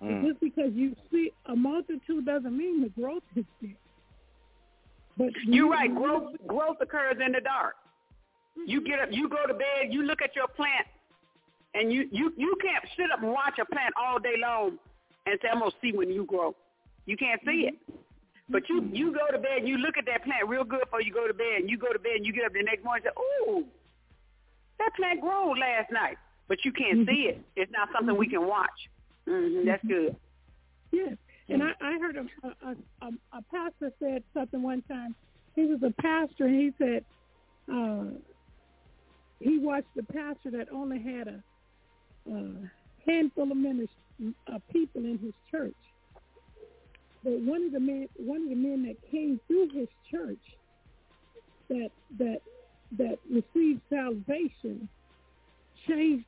Mm. Just because you see a multitude doesn't mean the growth is there. But you're right. Growth growth occurs in the dark. Mm-hmm. You get up, you go to bed, you look at your plant, and you you you can't sit up and watch a plant all day long and say I'm gonna see when you grow. You can't see it. Mm-hmm. But you mm-hmm. you go to bed and you look at that plant real good before you go to bed, and you go to bed and you get up the next morning and say, "Ooh, that plant grew last night," but you can't see it. It's not something we can watch. Mm-hmm. That's good. Yes, and I, I heard a, a, a, a pastor said something one time. He was a pastor, and he said uh, he watched a pastor that only had a, a handful of ministers, uh, people in his church. But one of the men, one of the men that came through his church, that that that received salvation, changed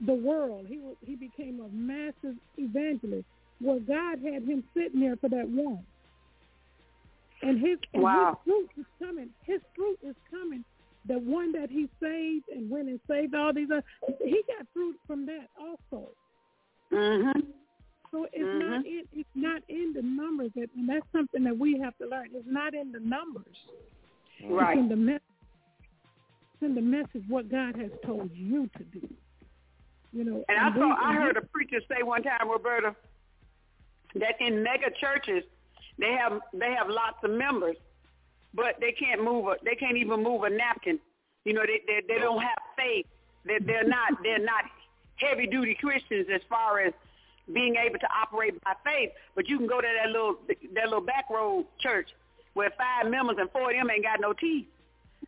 the world. He was, he became a massive evangelist. Well, God had him sitting there for that one. And his, and wow. his fruit is coming. His fruit is coming. The one that he saved and went and saved all these other, he got fruit from that also. Mhm. So it's not in it's not in the numbers that and that's something that we have to learn. It's not in the numbers. Right. It's in the message it's in the message what God has told you to do. You know, And I we- saw I heard a preacher say one time, Roberta, that in mega churches they have they have lots of members, but they can't move a they can't even move a napkin. You know, they they, they don't have faith. They they're not they're not heavy duty Christians as far as being able to operate by faith. But you can go to that little that little back road church where five members and four of them ain't got no teeth,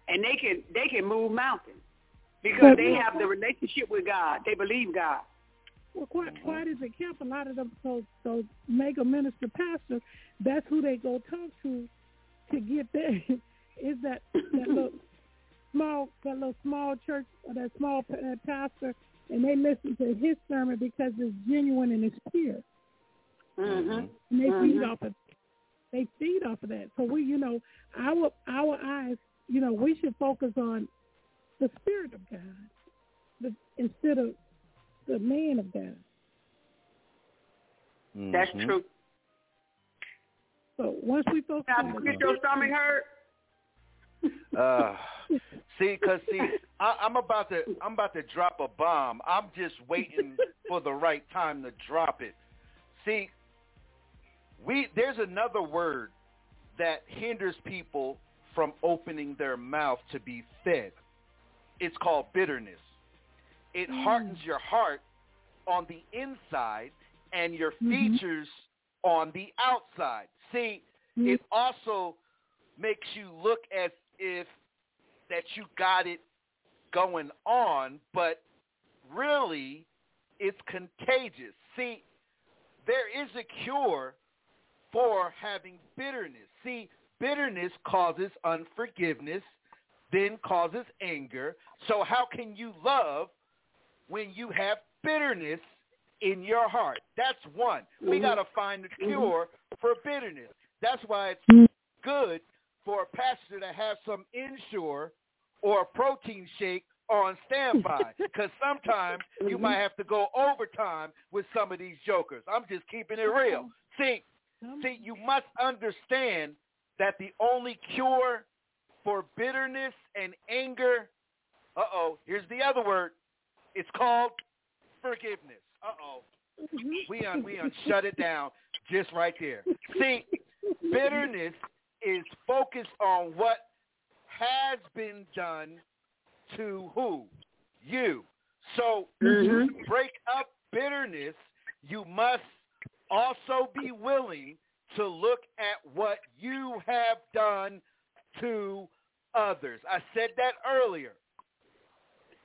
and they can they can move mountains because they have the relationship with God. They believe God. Well, quite, quite as it kept, a lot of them, those, those mega minister pastors, that's who they go talk to to get there. Is that that little small, that little small church or that small pa- uh, pastor, and they listen to his sermon because it's genuine and it's pure, Mm-hmm. and they feed Mhm. off of, they feed off of that. So we, you know, our our eyes, you know, we should focus on the spirit of God, the, instead of the man of God. That's Mhm. true. So once we focus Now, on the get your stomach hurt. Uh, see, cause see, I, I'm about to, I'm about to drop a bomb. I'm just waiting for the right time to drop it. See, we there's another word that hinders people from opening their mouth to be fed. It's called bitterness. It mm. hardens your heart on the inside and your mm-hmm. features on the outside. See, mm-hmm. it also makes you look as if that you got it going on, but really it's contagious. See, there is a cure for having bitterness. See, bitterness causes unforgiveness, then causes anger. So how can you love when you have bitterness in your heart? That's one. We Mhm. got to find the mm-hmm. cure for bitterness. That's why it's mm-hmm. good for a pastor to have some Ensure or a protein shake on standby because sometimes you mm-hmm. might have to go overtime with some of these jokers. I'm just keeping it real. See, see, you must understand that the only cure for bitterness and anger, uh-oh, here's the other word. It's called forgiveness. Uh-oh. We un, we un shut it down just right there. See, bitterness is focused on what has been done to who? You. So to mm-hmm. break up bitterness, you must also be willing to look at what you have done to others. I said that earlier.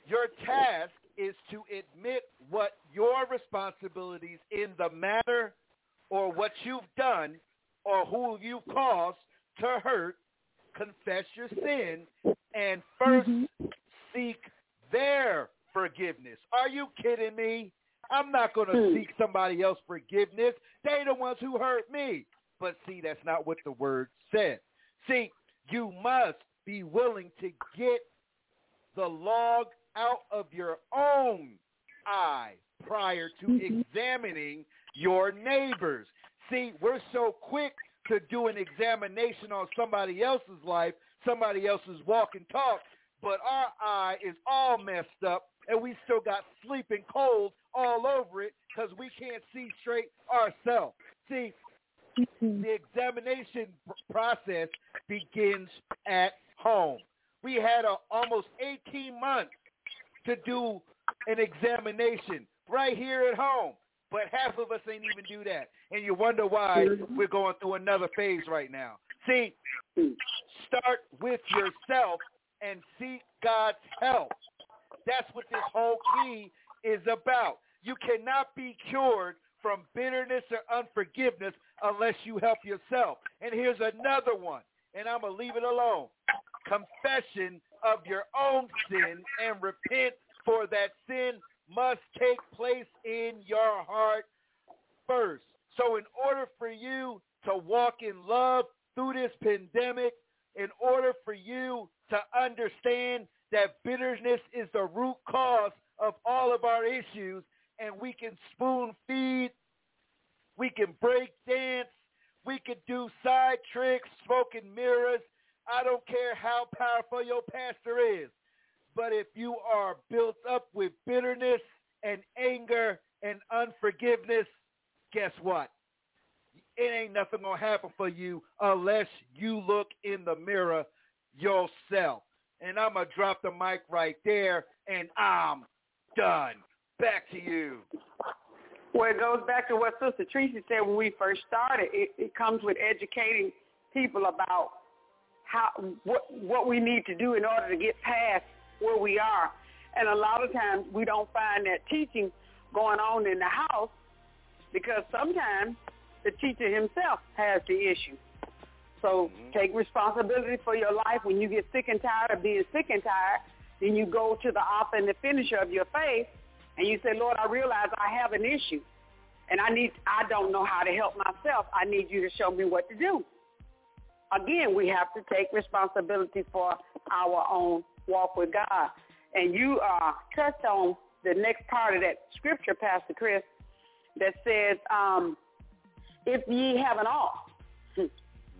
Your task is to admit what your responsibilities in the matter or what you've done or who you've caused to hurt, confess your sin, and 1st mm-hmm. seek their forgiveness. Are you kidding me? I'm not going to hmm. seek somebody else forgiveness. They the ones who hurt me. But see, that's not what the word said. See, you must be willing to get the log out of your own eye prior to mm-hmm. examining your neighbors. See, we're so quick to do an examination on somebody else's life, somebody else's walk and talk, but our eye is all messed up and we still got sleeping cold all over it because we can't see straight ourselves. See, mm-hmm. the examination process begins at home. We had a, almost 18 months to do an examination right here at home. But half of us ain't even do that. And you wonder why we're going through another phase right now. See, start with yourself and seek God's help. That's what this whole key is about. You cannot be cured from bitterness or unforgiveness unless you help yourself. And here's another one, and I'm going to leave it alone. Confession of your own sin and repent for that sin must take place in your heart first. So in order for you to walk in love through this pandemic, in order for you to understand that bitterness is the root cause of all of our issues, and we can spoon feed, we can break dance, we can do side tricks, smoke smoking mirrors. I don't care how powerful your pastor is. But if you are built up with bitterness and anger and unforgiveness, guess what? It ain't nothing going to happen for you unless you look in the mirror yourself. And I'm going to drop the mic right there, and I'm done. Back to you. Well, it goes back to what Sister Tracy said when we first started. It, it comes with educating people about how what what we need to do in order to get past where we are. And a lot of times we don't find that teaching going on in the house because sometimes the teacher himself has the issue. So mm-hmm. take responsibility for your life. When you get sick and tired of being sick and tired, then you go to the author and the finisher of your faith and you say, Lord, I realize I have an issue and I need I don't know how to help myself. I need you to show me what to do. Again, we have to take responsibility for our own walk with God. And you uh, touched on the next part of that scripture, Pastor Chris, that says, um, if ye have an ought.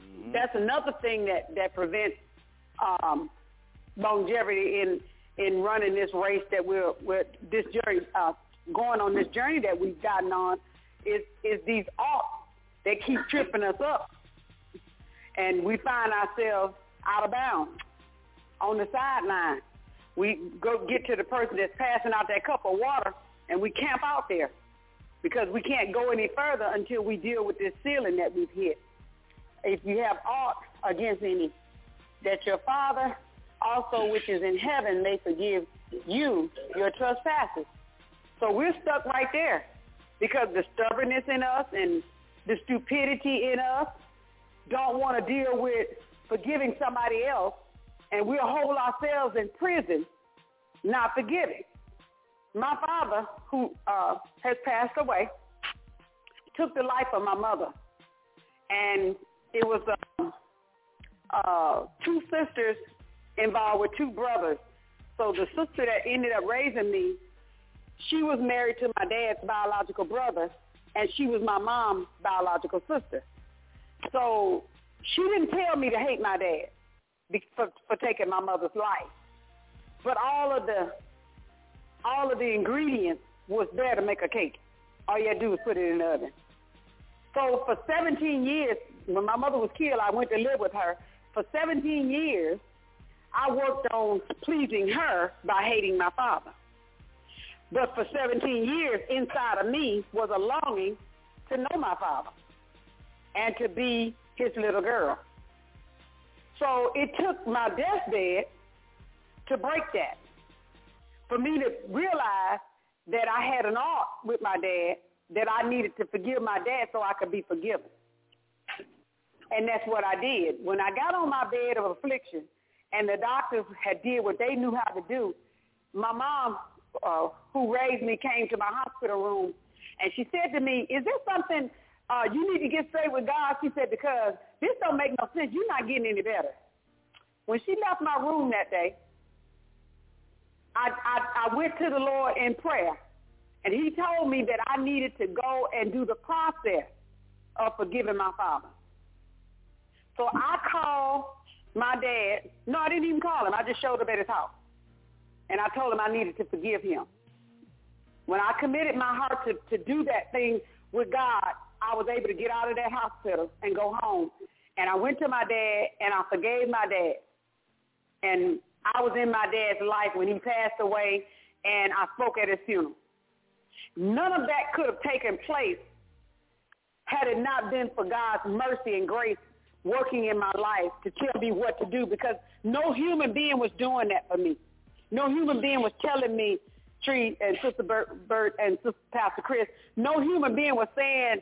Mm-hmm. That's another thing that, that prevents um, longevity in in running this race that we're, we're this journey, uh, going on this journey that we've gotten on is, is these oughts that keep tripping us up. And we find ourselves out of bounds on the sideline. We go get to the person that's passing out that cup of water and we camp out there because we can't go any further until we deal with this ceiling that we've hit. If you have aught against any, that your Father also which is in heaven may forgive you your trespasses. So we're stuck right there because the stubbornness in us and the stupidity in us don't want to deal with forgiving somebody else and we'll hold ourselves in prison not forgiving. My father, who uh, has passed away, took the life of my mother. And it was um, uh, two sisters involved with two brothers. So the sister that ended up raising me, she was married to my dad's biological brother, and she was my mom's biological sister. So she didn't tell me to hate my dad for, for taking my mother's life. But all of the all of the ingredients was there to make a cake. All you had to do was put it in the oven. So for 17 years, when my mother was killed, I went to live with her. For 17 years, I worked on pleasing her by hating my father. But for 17 years, inside of me was a longing to know my father and to be his little girl. So it took my deathbed to break that. For me to realize that I had an ought with my dad, that I needed to forgive my dad so I could be forgiven. And that's what I did. When I got on my bed of affliction and the doctors had did what they knew how to do, my mom, uh, who raised me, came to my hospital room and she said to me, is there something uh, you need to get straight with God? She said, because this don't make no sense. You're not getting any better. When she left my room that day, I, I, I went to the Lord in prayer, and he told me that I needed to go and do the process of forgiving my father. So I called my dad. No, I didn't even call him. I just showed up at his house. And I told him I needed to forgive him. When I committed my heart to, to do that thing with God, I was able to get out of that hospital and go home. And I went to my dad and I forgave my dad. And I was in my dad's life when he passed away and I spoke at his funeral. None of that could have taken place had it not been for God's mercy and grace working in my life to tell me what to do because no human being was doing that for me. No human being was telling me, Tree and Sister Bert, Bert and Sister Pastor Chris, no human being was saying,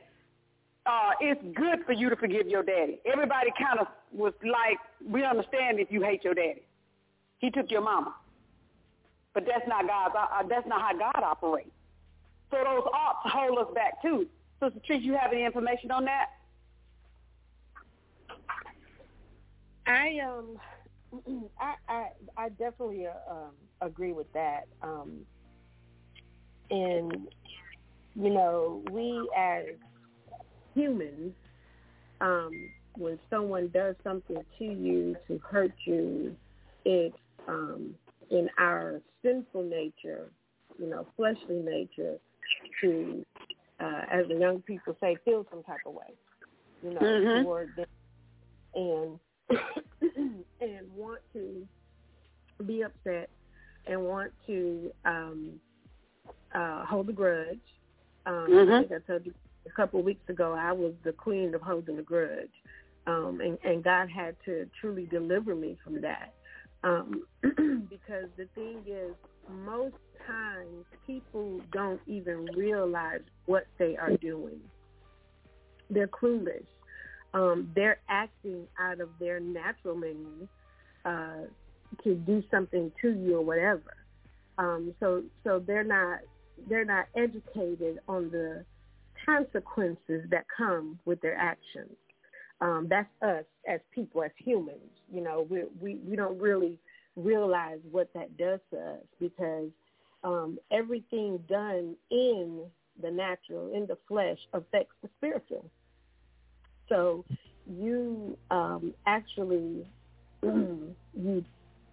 uh, it's good for you to forgive your daddy. Everybody kind of was like, we understand if you hate your daddy. He took your mama. But that's not God's, uh, that's not how God operates. So those oughts hold us back too. Sister Trish, you have any information on that? I um I I, I definitely uh, um, agree with that. Um, and you know, we as humans, um, when someone does something to you to hurt you, it's um, in our sinful nature, you know, fleshly nature, to, uh, as the young people say, feel some type of way, you know, Mhm. toward them, and and want to be upset and want to um, uh, hold a grudge. Um, Mhm. I think I told you a couple of weeks ago I was the queen of holding a grudge, um, and, and God had to truly deliver me from that. Um, because the thing is, most times people don't even realize what they are doing. They're clueless. Um, they're acting out of their natural means uh, to do something to you or whatever. Um, so so they're not they're not educated on the consequences that come with their actions. Um, that's us as people, as humans. You know, we we we don't really realize what that does to us because um, everything done in the natural, in the flesh, affects the spiritual. So you um, actually you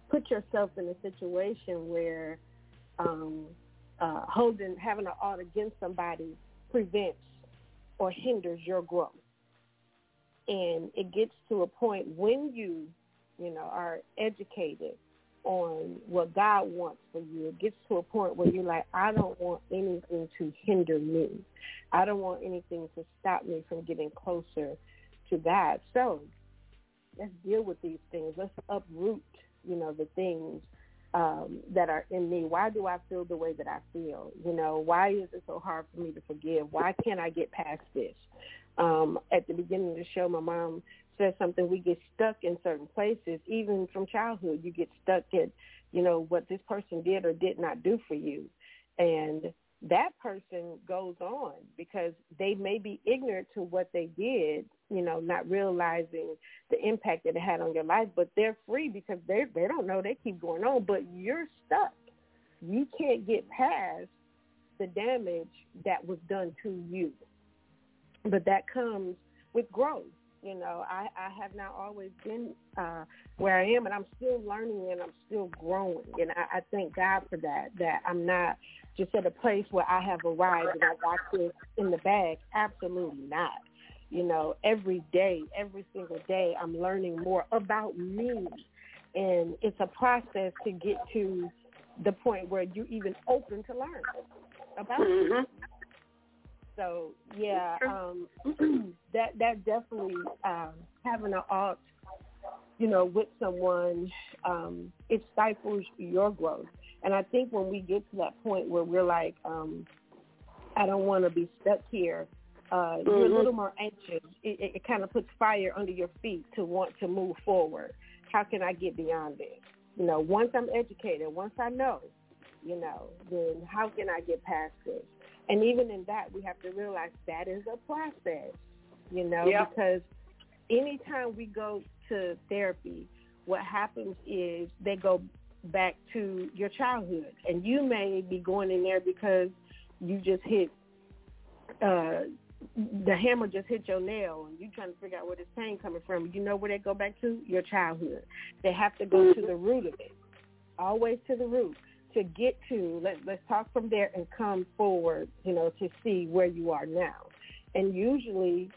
put yourself in a situation where um, uh, holding having an ought against somebody prevents or hinders your growth. And it gets to a point when you, you know, are educated on what God wants for you. It gets to a point where you're like, I don't want anything to hinder me. I don't want anything to stop me from getting closer to God. So let's deal with these things. Let's uproot, you know, the things um, that are in me. Why do I feel the way that I feel? You know, why is it so hard for me to forgive? Why can't I get past this? Um, at the beginning of the show, my mom said something. We get stuck in certain places, even from childhood. You get stuck at, you know, what this person did or did not do for you, and that person goes on because they may be ignorant to what they did, you know, not realizing the impact that it had on your life, but they're free because they they don't know. They keep going on, but you're stuck. You can't get past the damage that was done to you. But that comes with growth. You know, I, I have not always been uh, where I am, and I'm still learning and I'm still growing. And I, I thank God for that, that I'm not just at a place where I have arrived and I got this in the bag. Absolutely not. You know, every day, every single day, I'm learning more about me. And it's a process to get to the point where you're even open to learn about Mhm. it. So yeah, um, that that definitely um, having an ought, you know, with someone, um, it stifles your growth. And I think when we get to that point where we're like, um, I don't want to be stuck here, uh, you're a Mhm. little more anxious. It, it, it kind of puts fire under your feet to want to move forward. How can I get beyond this? You know, once I'm educated, once I know, you know, then how can I get past this? And even in that, we have to realize that is a process, you know, Yeah. because anytime we go to therapy, what happens is they go back to your childhood. And you may be going in there because you just hit uh, the hammer just hit your nail and you're trying to figure out where this pain coming from. You know where they go back to? Your childhood. They have to go to the root of it. Always to the root to get to let let's talk from there and come forward, you know, to see where you are now. And usually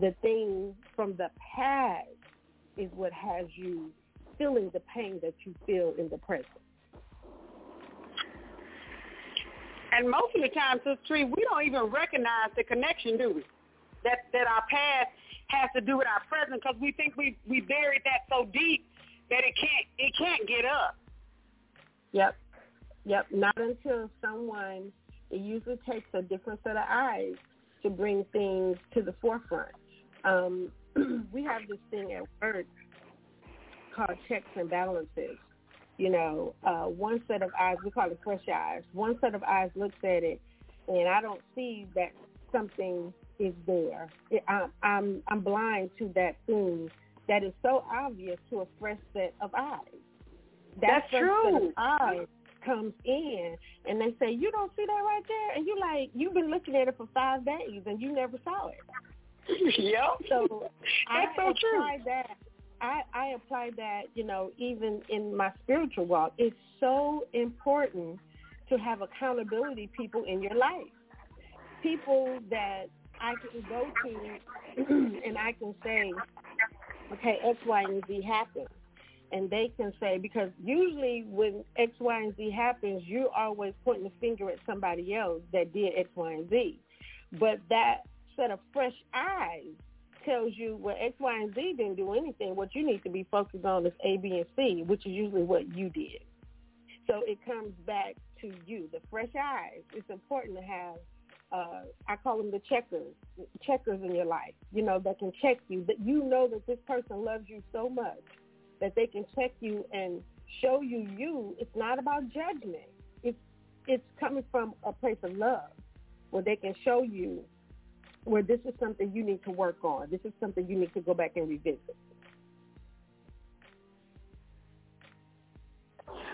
the thing from the past is what has you feeling the pain that you feel in the present. And most of the time, Sister Tree, we don't even recognize the connection, do we? That that our past has to do with our present because we think we we buried that so deep that it can't it can't get up. Yep. Yep. Not until someone it usually takes a different set of eyes to bring things to the forefront. Um, we have this thing at work called checks and balances. You know, uh, one set of eyes, we call it fresh eyes. One set of eyes looks at it, and I don't see that something is there. It, I'm, I'm I'm blind to that thing that is so obvious to a fresh set of eyes. That That's true. Eyes comes in, and they say, "You don't see that right there," and you like, you've been looking at it for five days, and you never saw it. yep. So I That's so true. apply that. I, I apply that, you know, even in my spiritual walk. It's so important to have accountability people in your life. People that I can go to and I can say, okay, X, Y, and Z happened. And they can say, because usually when X, Y, and Z happens, you're always pointing the finger at somebody else that did X, Y, and Z. But that set of fresh eyes tells you, well, X, Y, and Z didn't do anything. What you need to be focused on is A, B, and C, which is usually what you did. So it comes back to you, the fresh eyes. It's important to have, uh, I call them the checkers, checkers in your life, you know, that can check you, that you know that this person loves you so much that they can check you and show you you. It's not about judgment. It's, it's coming from a place of love where they can show you where this is something you need to work on. This is something you need to go back and revisit.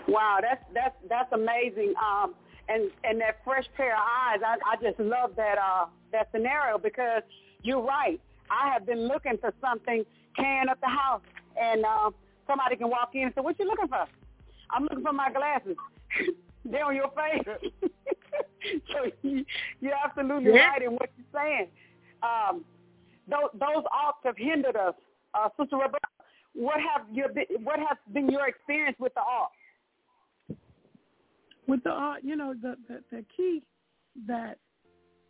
Wow, that's that's that's amazing. Um, and and that fresh pair of eyes, I, I just love that uh, that scenario because you're right. I have been looking for something can up the house, and uh, somebody can walk in and say, "What you looking for?" I'm looking for my glasses. They're on your face. so you, you're absolutely Yeah. right in what you're saying. Um, those, those oughts have hindered us, uh, Sister Roberta. What have your what has been your experience with the oughts? with the uh, you know the, the the key that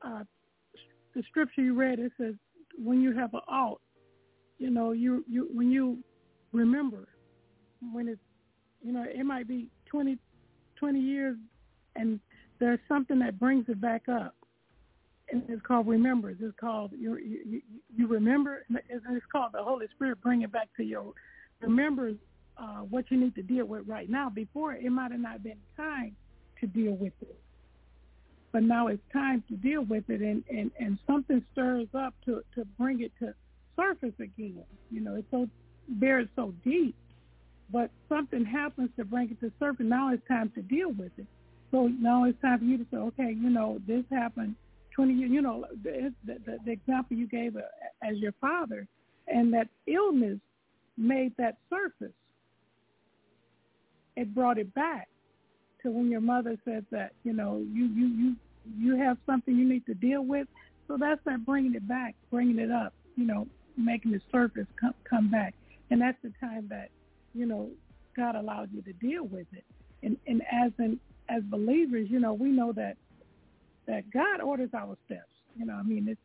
uh the scripture you read it says when you have an ought you know you you when you remember when it's you know it might be 20 20 years and there's something that brings it back up and it's called remembrance it's called you you, you remember it's called the holy spirit bring it back to your remembers uh, what you need to deal with right now. Before it might have not been time to deal with it, but now it's time to deal with it, and and and something stirs up to to bring it to surface again. You know, it's so buried so deep, but something happens to bring it to surface. Now it's time to deal with it. So now it's time for you to say, okay, you know, this happened 20 years. You know, the, the, the, example you gave uh, as your father, and that illness made that surface it brought it back to when your mother said that you know you you you you have something you need to deal with so that's that bringing it back bringing it up you know making the surface come come back and that's the time that you know god allowed you to deal with it and and as an as believers you know we know that that god orders our steps you know i mean it's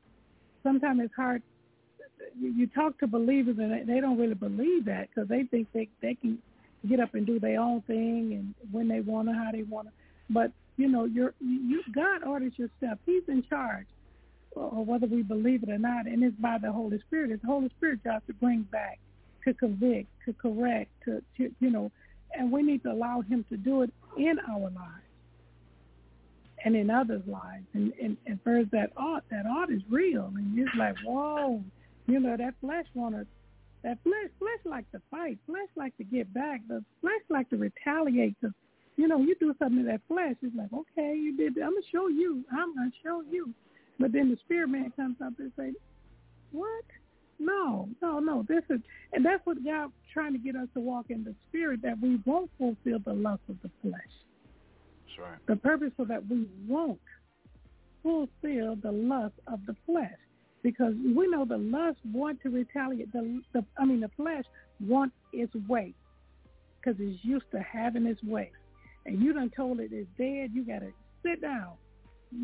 sometimes it's hard you, talk to believers and they, don't really believe that because they think they they can get up and do their own thing and when they want to, how they want to. But you know, you're, you God orders your steps. He's in charge, or whether we believe it or not, and it's by the Holy Spirit. It's the Holy Spirit job to bring back, to convict, to correct, to, to you know, and we need to allow Him to do it in our lives and in others' lives. And and, and first, that ought, that ought is real, and it's like, whoa, you know, that flesh wanna that flesh, flesh like to fight. Flesh like to get back. The flesh like to retaliate. Cause you know, you do something to that flesh, it's like, okay, you did. I'm gonna show you. I'm gonna show you. But then the spirit man comes up and say, "What? No, no, no. This is," and that's what God trying to get us to walk in the spirit that we won't fulfill the lust of the flesh. That's right. The purpose so that we won't fulfill the lust of the flesh, because we know the lust want to retaliate. The, the I mean, the flesh want its way, because it's used to having its way, and you done told it it's dead. You got to sit down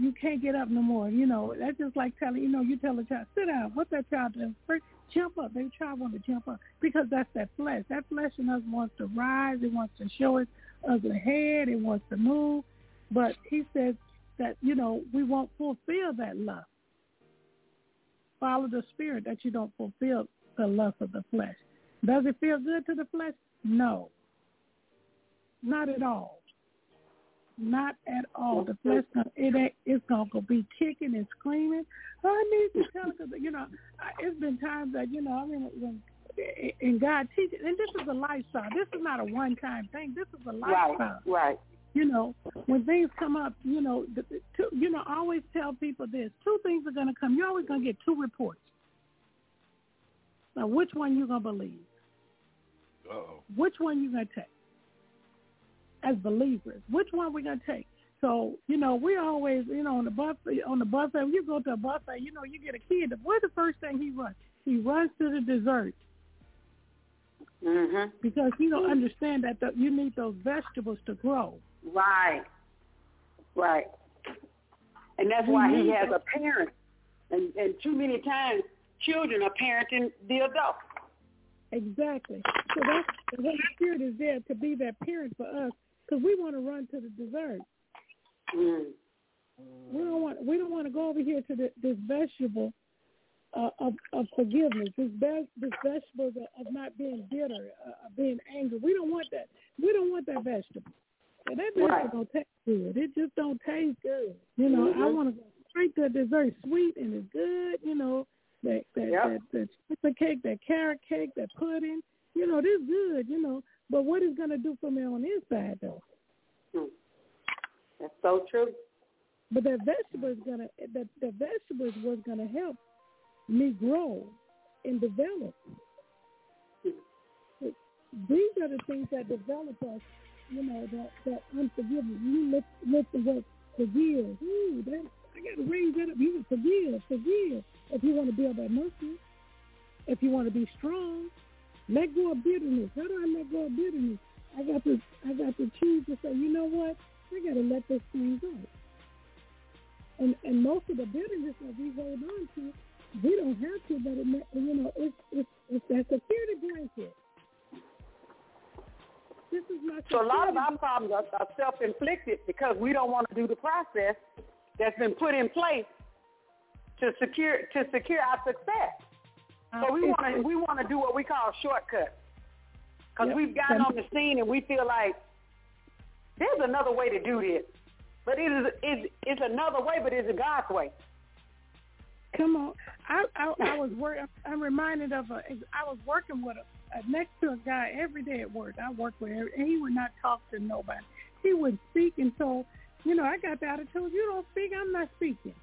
you can't get up no more. You know, that's just like telling, you know, you tell a child, sit down. What that child does? First, jump up. They child want to jump up because that's that flesh. That flesh in us wants to rise. It wants to show its ugly head. It wants to move. But he says that, you know, we won't fulfill that lust. Follow the spirit that you don't fulfill the lust of the flesh. Does it feel good to the flesh? No. Not at all. Not at all. The flesh, it ain't, it's gonna be kicking and screaming. Oh, I need to tell because you know, it's been times that you know, I mean, when and God teaches, and this is a lifestyle. This is not a one-time thing. This is a lifestyle. Right. Right. You know, when things come up, you know, the, the two, you know, I always tell people this: two things are going to come. You're always going to get two reports. Now, which one you going to believe? Uh-oh. Which one you going to take? As believers. Which one we gonna take? So you know, we always you know on the bus on the bus when you go to a buffet, you know, you get a kid. What's the first thing he runs? He runs to the dessert. Mm-hmm. Because you don't understand that the, you need those vegetables to grow. Right. Right. And that's why he has a parent. And and too many times children are parenting the adult. Exactly. So that's the Holy Spirit is there to be that parent for us because we want to run to the dessert. Mm. We don't want we don't want to go over here to the, this vegetable uh, of, of forgiveness, this, be- this vegetable of, of not being bitter, uh, of being angry. We don't want that. We don't want that vegetable. And that vegetable Right. don't taste good. It just don't taste good. You know, I Mhm. want to go straight to the dessert, sweet and it's good. You know, that that Yep. that, that chocolate cake, that carrot cake, that pudding. You know, this good. You know, but what is going to do for me on the inside though? Hmm. That's so true. But that vegetable is gonna that the vegetable is what's gonna help me grow and develop. Hmm. These are the things that develop us, you know, that that unforgiveness. You lift lift the word forgive. Ooh, that I gotta raise that up. You can forgive, forgive. If you want to build that muscle, if you want to be strong, let go of bitterness. How do I let go of bitterness? I got to I got to choose to say, you know what? I got to let this thing go. And and most of the bitterness that we hold on to, we don't have to, but it, you know, it's it's it's that security blanket. This is my So a lot of our problems are, are self-inflicted because we don't want to do the process that's been put in place to secure to secure our success. So we want to we want to do what we call shortcuts because Yep. we've gotten on the scene and we feel like there's another way to do this, but it is it's, it's another way, but it's a God's way. Come on, I I, I was work. I'm reminded of a. I was working with a, a next to a guy every day at work. I worked with him, and he would not talk to nobody. He would speak, and so you know, I got the attitude. You don't speak, I'm not speaking.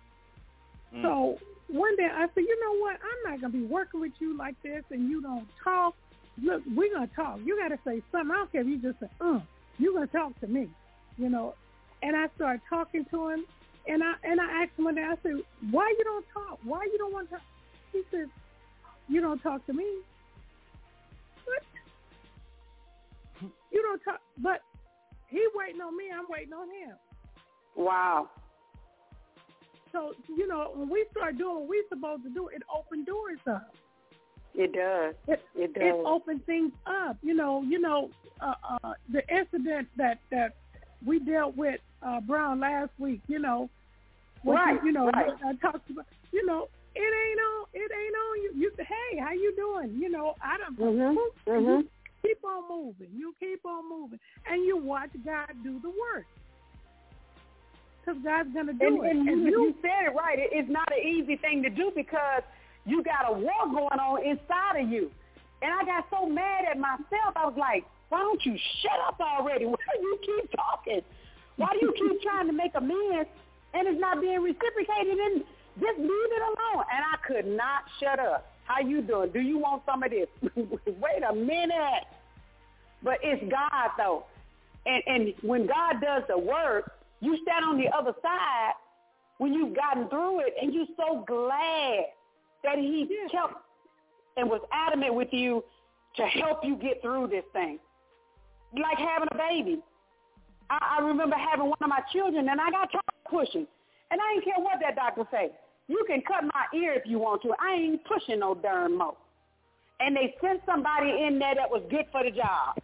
Mm. So one day I said, you know what? I'm not gonna be working with you like this, and you don't talk. Look, we're gonna talk. You gotta say something. I don't care if you just say, uh. you're gonna talk to me, you know? And I started talking to him, and I and I asked him one day. I said, why you don't talk? Why you don't want to? talk? He said, you don't talk to me. What? You don't talk, but he waiting on me. I'm waiting on him. Wow. So you know, when we start doing what we're supposed to do, it open doors up. It does. It, It does. it opens things up. You know, you know, uh, uh, the incident that that we dealt with uh, Brown last week. You know, Right, You, you know, right. I talked about. You know, it ain't on. It ain't on you. You hey, how you doing? You know, I don't. Mhm, You mhm. keep on moving. You keep on moving, and you watch God do the work. Because God's gonna do and, it. and And you, you you said it right. It, it's not an easy thing to do because you got a war going on inside of you. And I got so mad at myself. I was like, why don't you shut up already? Why do you keep talking? Why do you keep trying to make amends and it's not being reciprocated? And Just leave it alone. And I could not shut up. How you doing? Do you want some of this? Wait a minute. But it's God though. And and when God does the work, you stand on the other side when you've gotten through it and you're so glad that he kept and was adamant with you to help you get through this thing. Like having a baby. I, I remember having one of my children and I got tired of pushing. And I didn't care what that doctor say. You can cut my ear if you want to. I ain't pushing no darn mo. And they sent somebody in there that was good for the job.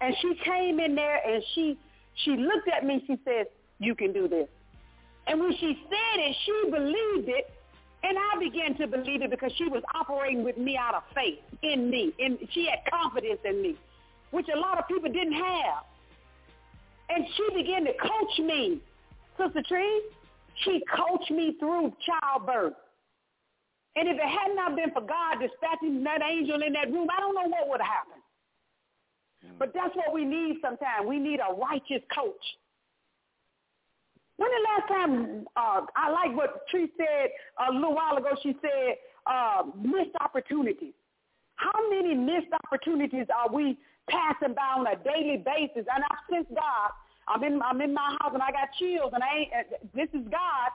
And she came in there and she she looked at me. She says, "You can do this." And when she said it, she believed it, and I began to believe it because she was operating with me out of faith in me, and she had confidence in me, which a lot of people didn't have. And she began to coach me, Sister Tree. She coached me through childbirth. And if it had not been for God dispatching that angel in that room, I don't know what would have happened. But that's what we need sometimes. We need a righteous coach. When the last time, uh, I like what Tree said a little while ago, she said, uh, missed opportunities. How many missed opportunities are we passing by on a daily basis? And I've sensed God. I'm in, I'm in my house and I got chills and I ain't, this is God.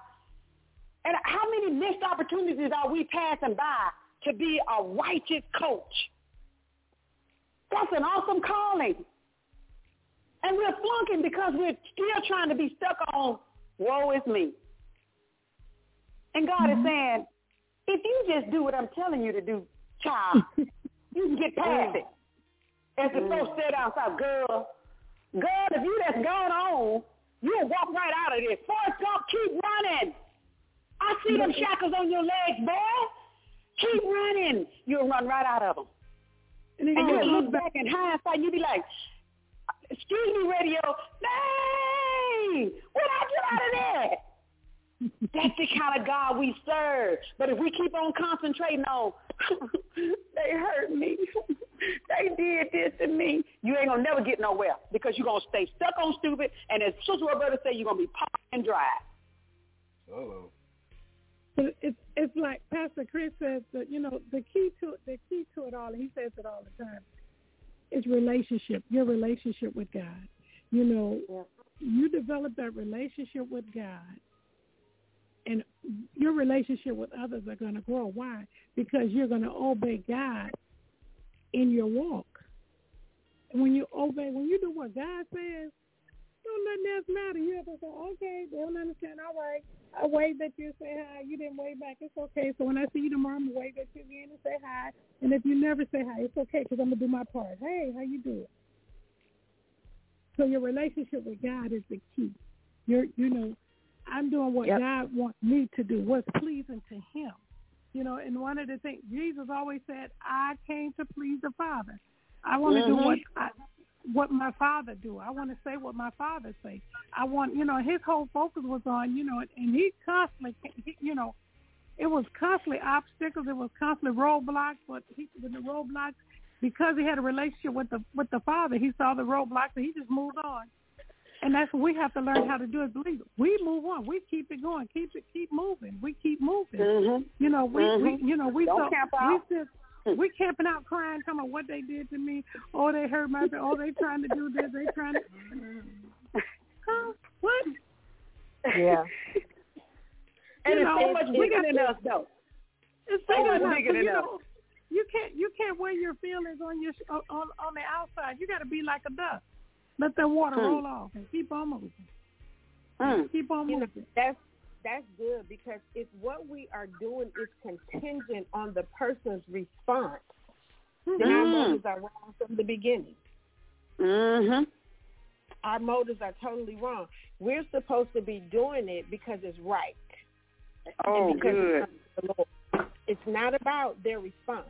And how many missed opportunities are we passing by to be a righteous coach? That's an awesome calling. And we're flunking because we're still trying to be stuck on, woe is me. And God mm-hmm. is saying, if you just do what I'm telling you to do, child, you can get past it. As the mm. folks said outside, girl, girl, if you just gone on, you'll walk right out of this. Forrest Gump, keep running. I see them shackles on your legs, boy. Keep running. You'll run right out of them. And, then you look back in hindsight, you be like, excuse me, radio, dang, what I get out of that? That's the kind of God we serve. But if we keep on concentrating on, they hurt me, they did this to me, you ain't gonna never get nowhere because you're gonna stay stuck on stupid. And as Sister Roberta say, you're gonna be popped and dry. Hello. But it's it's like Pastor Chris says that you know the key to the key to it all. He says it all the time. Is relationship. Your relationship with God. You know, yeah. you develop that relationship with God, and your relationship with others are going to grow. Why? Because you're going to obey God in your walk. When you obey, when you do what God says, don't nothing else matter. You have to say, okay, they don't understand. All right. I waved at you, say hi. You didn't wave back. It's okay. So when I see you tomorrow, I'm going to wave at you again and say hi. And if you never say hi, it's okay because I'm going to do my part. Hey, how you doing? So your relationship with God is the key. You're, you know, I'm doing what yep. God wants me to do, what's pleasing to him. You know, and one of the things, Jesus always said, I came to please the Father. I want to mm-hmm. do what I, what my father do. I want to say what my father say. I want, you know, his whole focus was on, you know, and he constantly, he, you know, it was constantly obstacles. It was constantly roadblocks. But he, with the roadblocks, because he had a relationship with the with the father, he saw the roadblocks and he just moved on. And that's what we have to learn how to do as believers. We move on. We keep it going. Keep it. Keep moving. We keep moving. Mm-hmm. You know, we, mm-hmm. we you know we Don't so, camp out. we sit we camping out crying, talking about what they did to me. Oh, they hurt my. Thing. Oh, they trying to do this. They trying to. Huh? What? Yeah. and you it's know, so much bigger than us, though. It's so much bigger than you us. know, you can't you can't wear your feelings on your on on the outside. You got to be like a duck. Let the water Hmm. roll off and keep on moving. Hmm. Keep on You know, moving. that's that's good because if what we are doing is contingent on the person's response, then our Mhm. motives are wrong from the beginning. Mm-hmm. Our motives are totally wrong. We're supposed to be doing it because it's right. Oh, good. It's, the Lord. it's not about their response.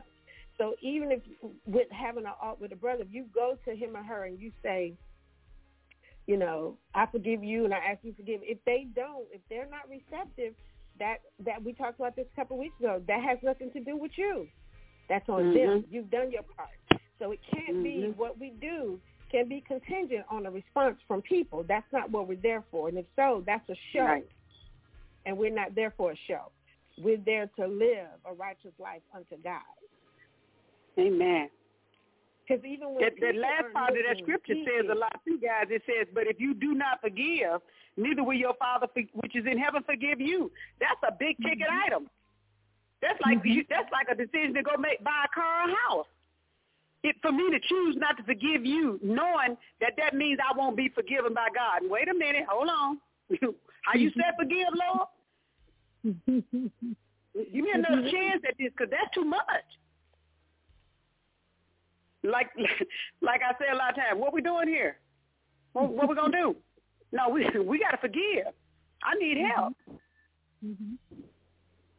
So even if with having a ought with a brother, if you go to him or her and you say, you know, I forgive you and I ask you to forgive. If they don't, if they're not receptive, that that we talked about this a couple of weeks ago, that has nothing to do with you. That's on them. Mhm. You've done your part. So it can't be Mhm. what we do can be contingent on a response from people. That's not what we're there for. And if so, that's a show. Right. And we're not there for a show. we're there to live a righteous life unto God. Amen. Because even when that, that last part of that scripture says a lot too, guys. It says, "But if you do not forgive, neither will your Father which is in heaven forgive you." That's a big ticket mm-hmm. item. That's like mm-hmm. you, that's like a decision to go make buy a car or a house. It, for me to choose not to forgive you, knowing that that means I won't be forgiven by God. Wait a minute, hold on. How you mm-hmm. said forgive, Lord? Give me another chance at this, because that's too much. Like, like I say a lot of times, what we doing here? What, what we gonna do? No, we we gotta forgive. I need help.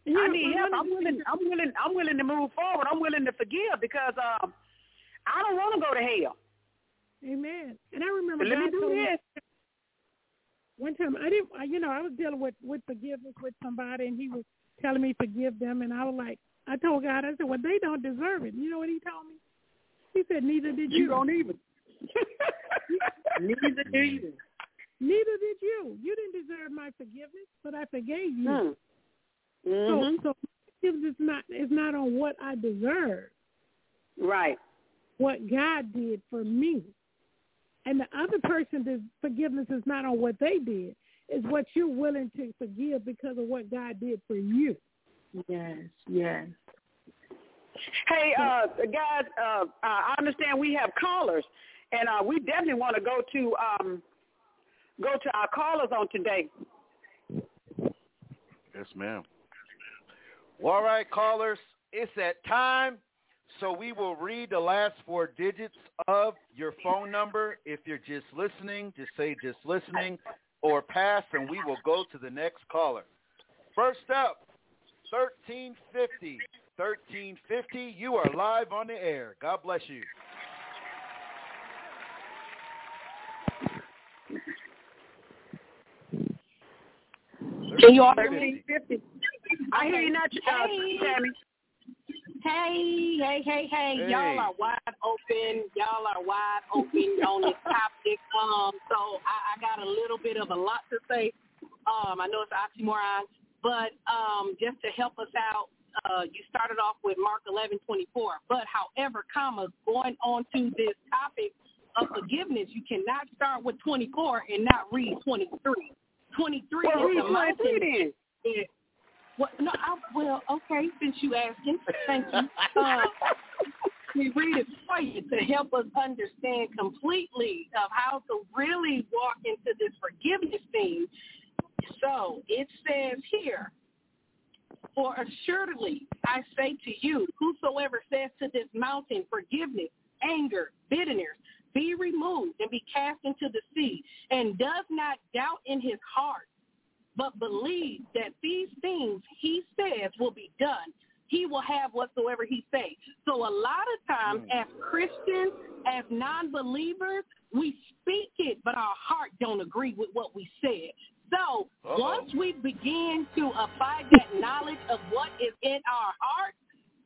I need help. I'm willing. I'm willing. I'm willing to move forward. I'm willing to forgive because um, I don't want to go to hell. Amen. And I remember let me God do told me one time I didn't I, you know, I was dealing with with forgiveness with somebody and he was telling me forgive them and I was like I told God, I said, Well they don't deserve it. You know what he told me? He said, Neither did you. You don't even. Neither do you. Neither did you. You didn't deserve my forgiveness, but I forgave you. Hmm. Mhm. So so forgiveness is not is not on what I deserve. Right. What God did for me. And the other person's forgiveness is not on what they did. It's what you're willing to forgive because of what God did for you. Yes, yes. Hey, uh, guys, uh, I understand we have callers, and uh, we definitely want to go to um, go to our callers on today. Yes, ma'am. Well, all right, callers, it's that time. So we will read the last four digits of your phone number. If you're just listening, just say just listening or pass, and we will go to the next caller. First up, 1350. 1350, you are live on the air. God bless you. Can you all Thirteen fifty? I hear you now, uh, Hey. Tammy. Hey, hey, hey, hey, Hey. y'all are wide open. Y'all are wide open on this topic. Um, so I, I got a little bit of a lot to say. Um, I know it's oxymoron, but um, just to help us out, uh, you started off with Mark eleven twenty four. But however, commas going on to this topic of forgiveness, you cannot start with twenty four and not read twenty three. Twenty three Well, is read the. 23 Yeah. Well, no, I, well, okay, since you asking, thank you. Uh, we read it for you to help us understand completely of how to really walk into this forgiveness thing. So it says here, for assuredly I say to you, whosoever says to this mountain, forgiveness, anger, bitterness, be removed and be cast into the sea, and does not doubt in his heart, but believe that these things he says will be done. He will have whatsoever he says. So a lot of times hmm. as Christians, as non-believers, we speak it, but our heart don't agree with what we said. So Uh-oh. once we begin to apply that knowledge of what is in our heart,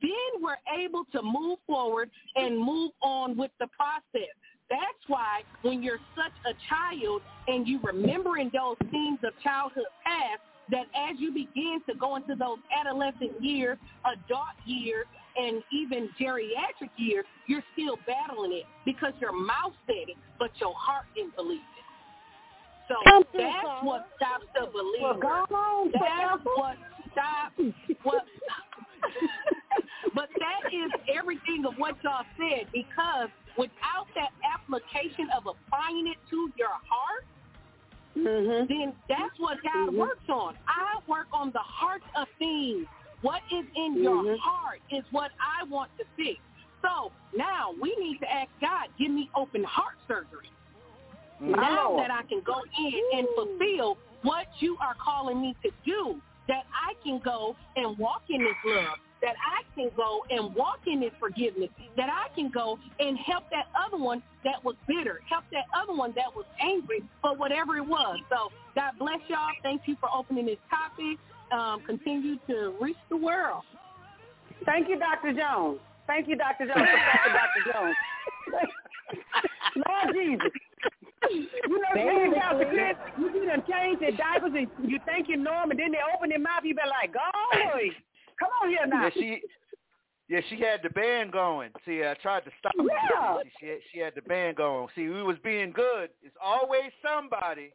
then we're able to move forward and move on with the process. That's why when you're such a child and you remembering those things of childhood past, that as you begin to go into those adolescent years, adult years, and even geriatric years, you're still battling it because your mouth said it, but your heart didn't believe it. So Come through, that's Father. what stops the believer. Well, on, that's what stops what but that is everything of what y'all said because without that application of applying it to your heart, then that's what God works on. I work on the heart of things. What is in your Mhm. heart is what I want to fix. So now we need to ask God, give me open heart surgery. My Now Lord. that I can go in and fulfill what you are calling me to do, that I can go and walk in this love, that I can go and walk in this forgiveness, that I can go and help that other one that was bitter, help that other one that was angry for whatever it was. So God bless y'all. Thank you for opening this topic. Um, continue to reach the world. Thank you, Dr. Jones. Thank you, Dr. Jones. Dr. Jones. Lord Jesus. You know, you got the kids, you see them change their diapers and you think you know them, and then they open their mouth, you be like? Joey, come on here now. Yeah, she yeah, she had the band going. See, I tried to stop her. Yeah. She, she, had, she had the band going. See, we was being good. It's always somebody.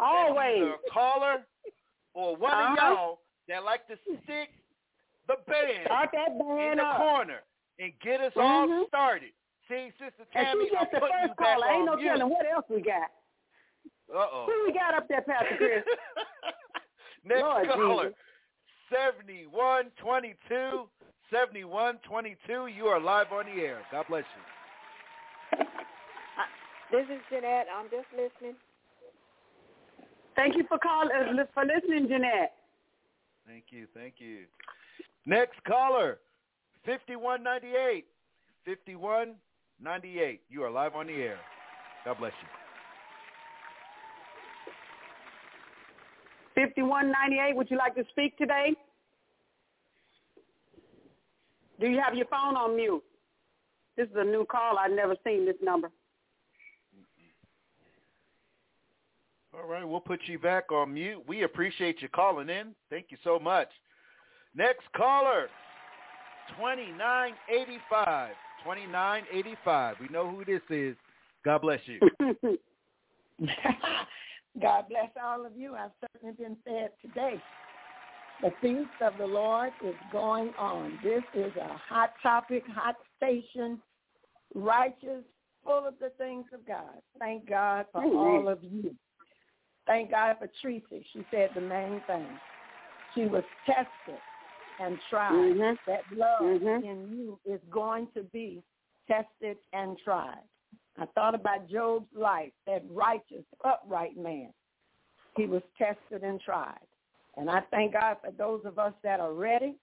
Always. a caller or one of Uh-huh. y'all that like to stick the band Start that in the up. corner and get us all Mhm. started. See, Sister And she I'm just the first back caller. Ain't no mute. telling what else we got. Uh-oh. Who we got up there, Pastor Chris? Next Lord caller, Jesus. 7122. 7122. You are live on the air. God bless you. This is Jeanette. I'm just listening. Thank you for calling, uh, for listening, Jeanette. Thank you. Thank you. Next caller, 5198. 5198. You are live on the air. God bless you. Fifty-one ninety-eight. Would you like to speak today? Do you have your phone on mute? This is a new call. I've never seen this number. All right, we'll put you back on mute. We appreciate you calling in. Thank you so much. Next caller, 2985. 2985. We know who this is. God bless you. God bless all of you. I've certainly been fed today. The feast of the Lord is going on. This is a hot topic, hot station, righteous, full of the things of God. Thank God for Amen. all of you. Thank God for Tracy. She said the main thing. She was tested and tried. Mhm. That love Mhm. in you is going to be tested and tried. I thought about Job's life, that righteous, upright man. He was tested and tried. And I thank God for those of us that are ready,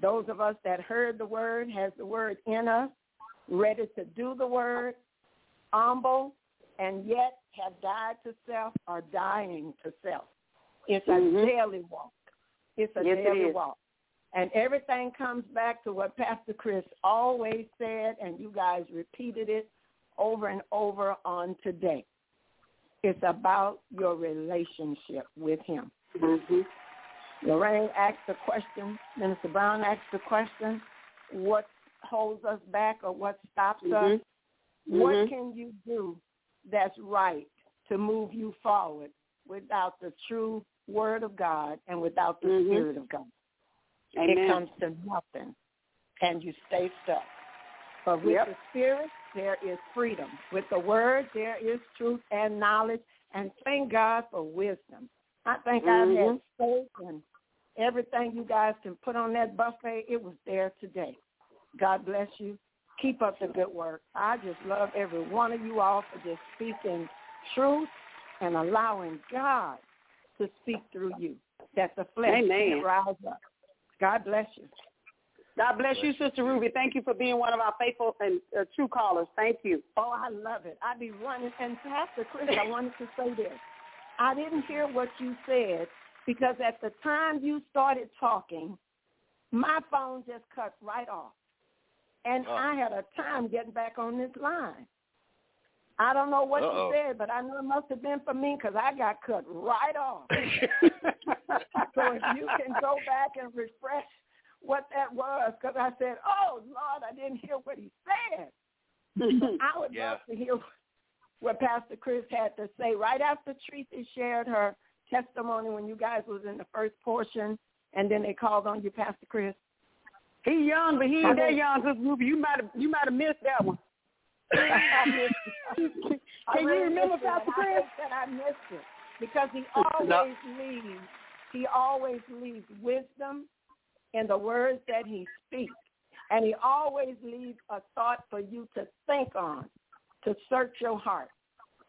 those of us that heard the word, has the word in us, ready to do the word, humble, and yet have died to self or dying to self. It's a Mhm. daily walk. It's a Yes, daily is. walk. And everything comes back to what Pastor Chris always said, and you guys repeated it over and over on today. It's about your relationship with him. Mm-hmm. Lorraine asked the question, Minister Brown asked the question, what holds us back or what stops us? Mhm. What Mhm. can you do that's right to move you forward without the true word of God and without the Mhm. spirit of God? Amen. It comes to nothing, and you stay stuck. But with Yep. the Spirit, there is freedom. With the Word, there is truth and knowledge. And thank God for wisdom. I think I've had mm-hmm. faith and everything you guys can put on that buffet. It was there today. God bless you. Keep up the good work. I just love every one of you all for just speaking truth and allowing God to speak through you. That the flesh Amen. can't rise up. God bless you. God bless you, Sister Ruby. Thank you for being one of our faithful and uh, true callers. Thank you. Oh, I love it. I'd be running. And Pastor Chris, I wanted to say this. I didn't hear what you said because at the time you started talking, my phone just cut right off. And Oh. I had a time getting back on this line. I don't know what Uh-oh. you said, but I know it must have been for me because I got cut right off. so if you can go back and refresh what that was, because I said, "Oh Lord, I didn't hear what he said." I would Yeah. love to hear what Pastor Chris had to say right after Tracy shared her testimony when you guys was in the first portion, and then they called on you, Pastor Chris. He young, but he ain't that young, Sister Ruby. You might have you might have missed that one. I missed it. I Can you remember missed it, Pastor and I Chris? that I missed it because he always leaves. He always leaves wisdom in the words that he speaks, and he always leaves a thought for you to think on, to search your heart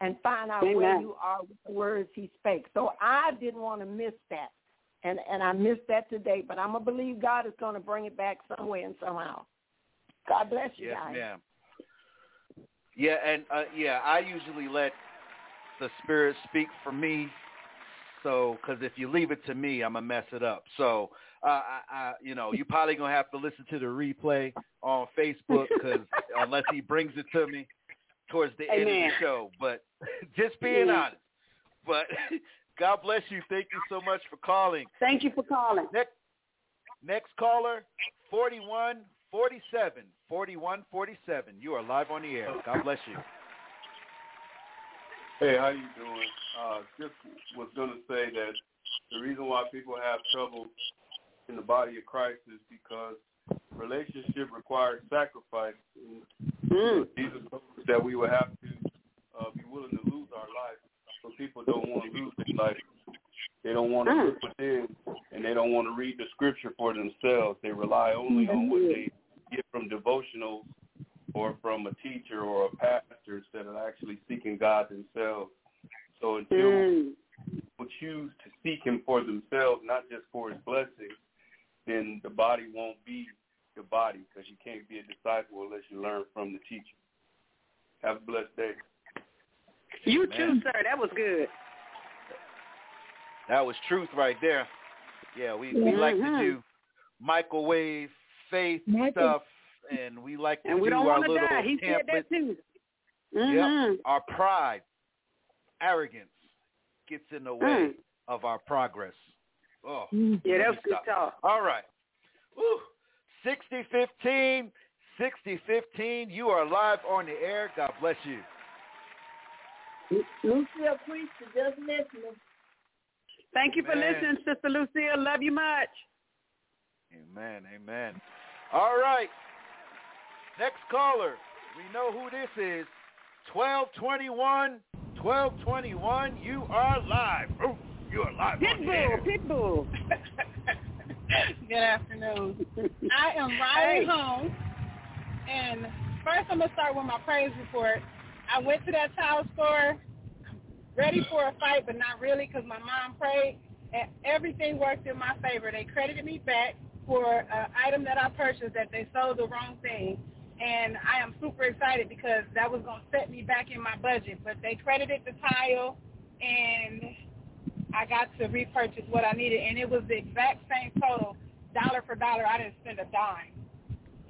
and find out where you are with the words he spake. So I didn't want to miss that, and and I missed that today. But I'm gonna believe God is going to bring it back some way and somehow. God bless you Yes, guys. ma'am. Yeah, and uh, yeah, I usually let the spirit speak for me. So, because if you leave it to me, I'm gonna mess it up. So, uh, I, I, you know, you probably gonna have to listen to the replay on Facebook because unless he brings it to me towards the end of the show. But just being Amen. honest. But God bless you. Thank you so much for calling. Thank you for calling. Next, Next caller, 4147. 4147. You are live on the air. God bless you. Hey, how you doing? Uh, just was going to say that the reason why people have trouble in the body of Christ is because relationship requires sacrifice. Mm. Jesus told us that we would have to uh, be willing to lose our life. So people don't want to lose their life. They don't want to Mm. look within, and they don't want to read the scripture for themselves. They rely only on what they get from devotionals or from a teacher or a pastor instead of actually seeking God themselves. So until Mm. people choose to seek Him for themselves, not just for His blessings, then the body won't be the body because you can't be a disciple unless you learn from the teacher. Have a blessed day. You Man. too, sir. That was good. That was truth right there. Yeah, we, we like to Mhm. do microwave faith stuff, and we like to And we do don't our little die. He said that too. Yep. Mhm. Our pride, arrogance gets in the way Mm. of our progress. Oh, Yeah, let that me was good talk. All right. Woo. 6015, 6015. You are live on the air. God bless you. Lucille Priest just listening. Thank you for Man. listening, Sister Lucille. Love you much. Amen. Amen. All right. Next caller. We know who this is. 1221. 1221. You are live. Oh, you are live on the air. Pitbull, Pitbull. Good afternoon. I am riding Hey. home, and first I'm gonna start with my praise report. I went to that tile store, ready for a fight, but not really, because my mom prayed, and everything worked in my favor. They credited me back for an item that I purchased that they sold the wrong thing, and I am super excited because that was gonna set me back in my budget. But they credited the tile, and I got to repurchase what I needed, and it was the exact same total, dollar for dollar. I didn't spend a dime.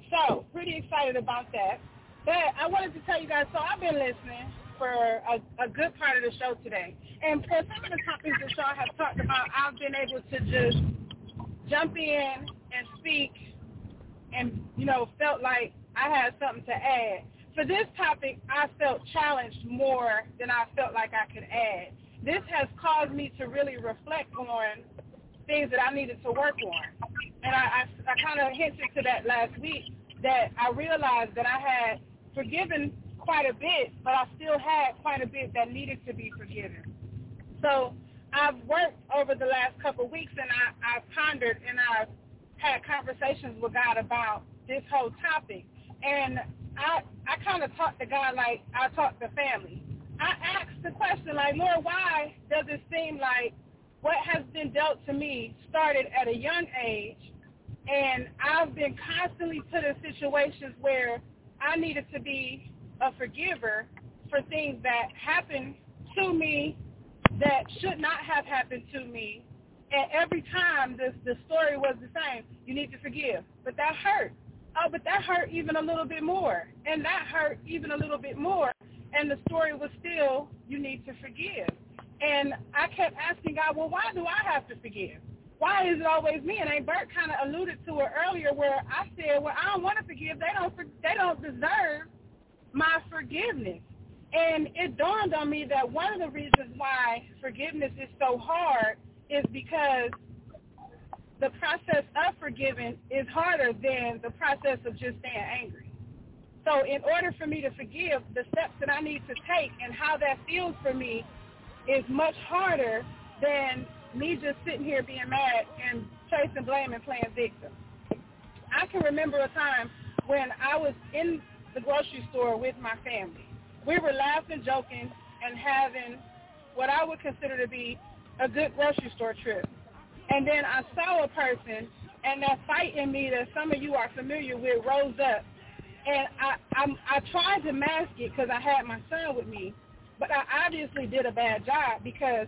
So, pretty excited about that. But I wanted to tell you guys, so I've been listening for a, a good part of the show today. And for some of the topics that y'all have talked about, I've been able to just jump in and speak and, you know, felt like I had something to add. For this topic, I felt challenged more than I felt like I could add. This has caused me to really reflect on things that I needed to work on. And I, I, I kind of hinted to that last week that I realized that I had forgiven quite a bit, but I still had quite a bit that needed to be forgiven. So I've worked over the last couple of weeks and I, I've pondered and I've had conversations with God about this whole topic. And I I kind of talked to God like I talk to family. I asked the question like, Lord, why does it seem like what has been dealt to me started at a young age and I've been constantly put in situations where I needed to be a forgiver for things that happened to me that should not have happened to me. And every time the the story was the same. You need to forgive. But that hurt. Oh, but that hurt even a little bit more. And that hurt even a little bit more. And the story was still, you need to forgive. And I kept asking God, well, why do I have to forgive? Why is it always me? And Bert kind of alluded to it earlier where I said, well, I don't want to forgive. They don't, they don't deserve my forgiveness. And it dawned on me that one of the reasons why forgiveness is so hard is because the process of forgiving is harder than the process of just staying angry. So in order for me to forgive, the steps that I need to take and how that feels for me is much harder than me just sitting here being mad and chasing blame and playing victim. I can remember a time when I was in the grocery store with my family. We were laughing, joking, and having what I would consider to be a good grocery store trip. And then I saw a person, and that fight in me that some of you are familiar with rose up. And I I'm, I tried to mask it because I had my son with me, but I obviously did a bad job because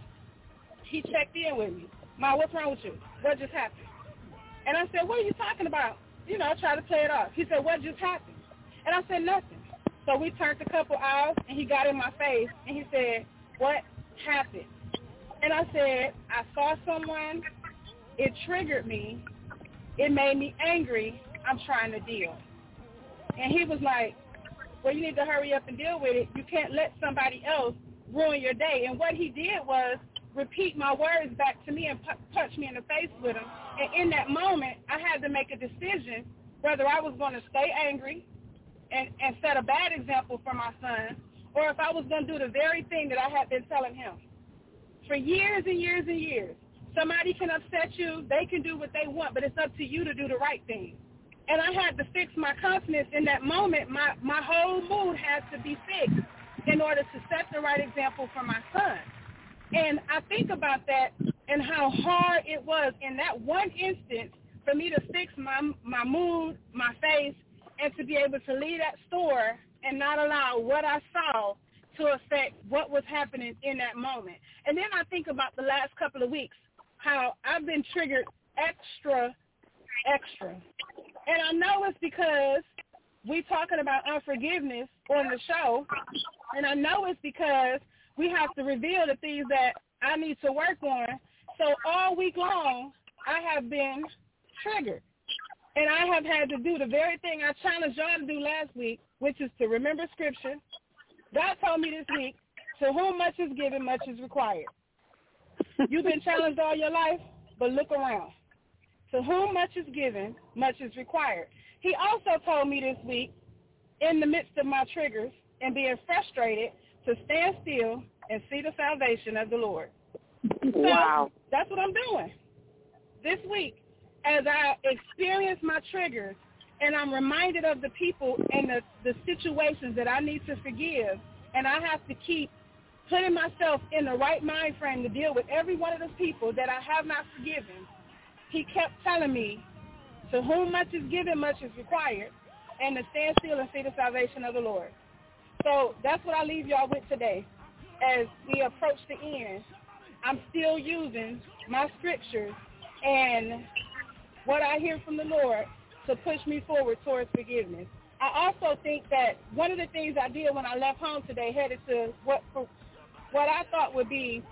he checked in with me. Ma, what's wrong with you? What just happened? And I said, what are you talking about? You know, I tried to play it off. He said, what just happened? And I said, nothing. So we turned a couple aisles, and he got in my face, and he said, what happened? And I said, I saw someone. It triggered me. it made me angry. I'm trying to deal. And he was like, well, you need to hurry up and deal with it. You can't let somebody else ruin your day. And what he did was repeat my words back to me and pu- punch me in the face with them. And in that moment, I had to make a decision whether I was going to stay angry and, and set a bad example for my son or if I was going to do the very thing that I had been telling him for years and years and years. Somebody can upset you. They can do what they want, but it's up to you to do the right thing. And I had to fix my confidence in that moment. My, my whole mood had to be fixed in order to set the right example for my son. And I think about that and how hard it was in that one instance for me to fix my my mood, my face, and to be able to leave that store and not allow what I saw to affect what was happening in that moment. And then I think about the last couple of weeks, how I've been triggered extra, extra. And I know it's because we're talking about unforgiveness on the show, and I know it's because we have to reveal the things that I need to work on. So all week long, I have been triggered. And I have had to do the very thing I challenged y'all to do last week, which is to remember scripture. God told me this week, to whom much is given, much is required. You've been challenged all your life, but look around. To whom much is given, much is required. He also told me this week, in the midst of my triggers and being frustrated, to stand still and see the salvation of the Lord. Wow. So that's what I'm doing this week as I experience my triggers and I'm reminded of the people and the, the situations that I need to forgive and I have to keep putting myself in the right mind frame to deal with every one of those people that I have not forgiven, he kept telling me, to whom much is given, much is required, and to stand still and see the salvation of the Lord. So that's what I leave y'all with today. As we approach the end, I'm still using my scriptures and what I hear from the Lord to push me forward towards forgiveness. I also think that one of the things I did when I left home today, headed to what what I thought would be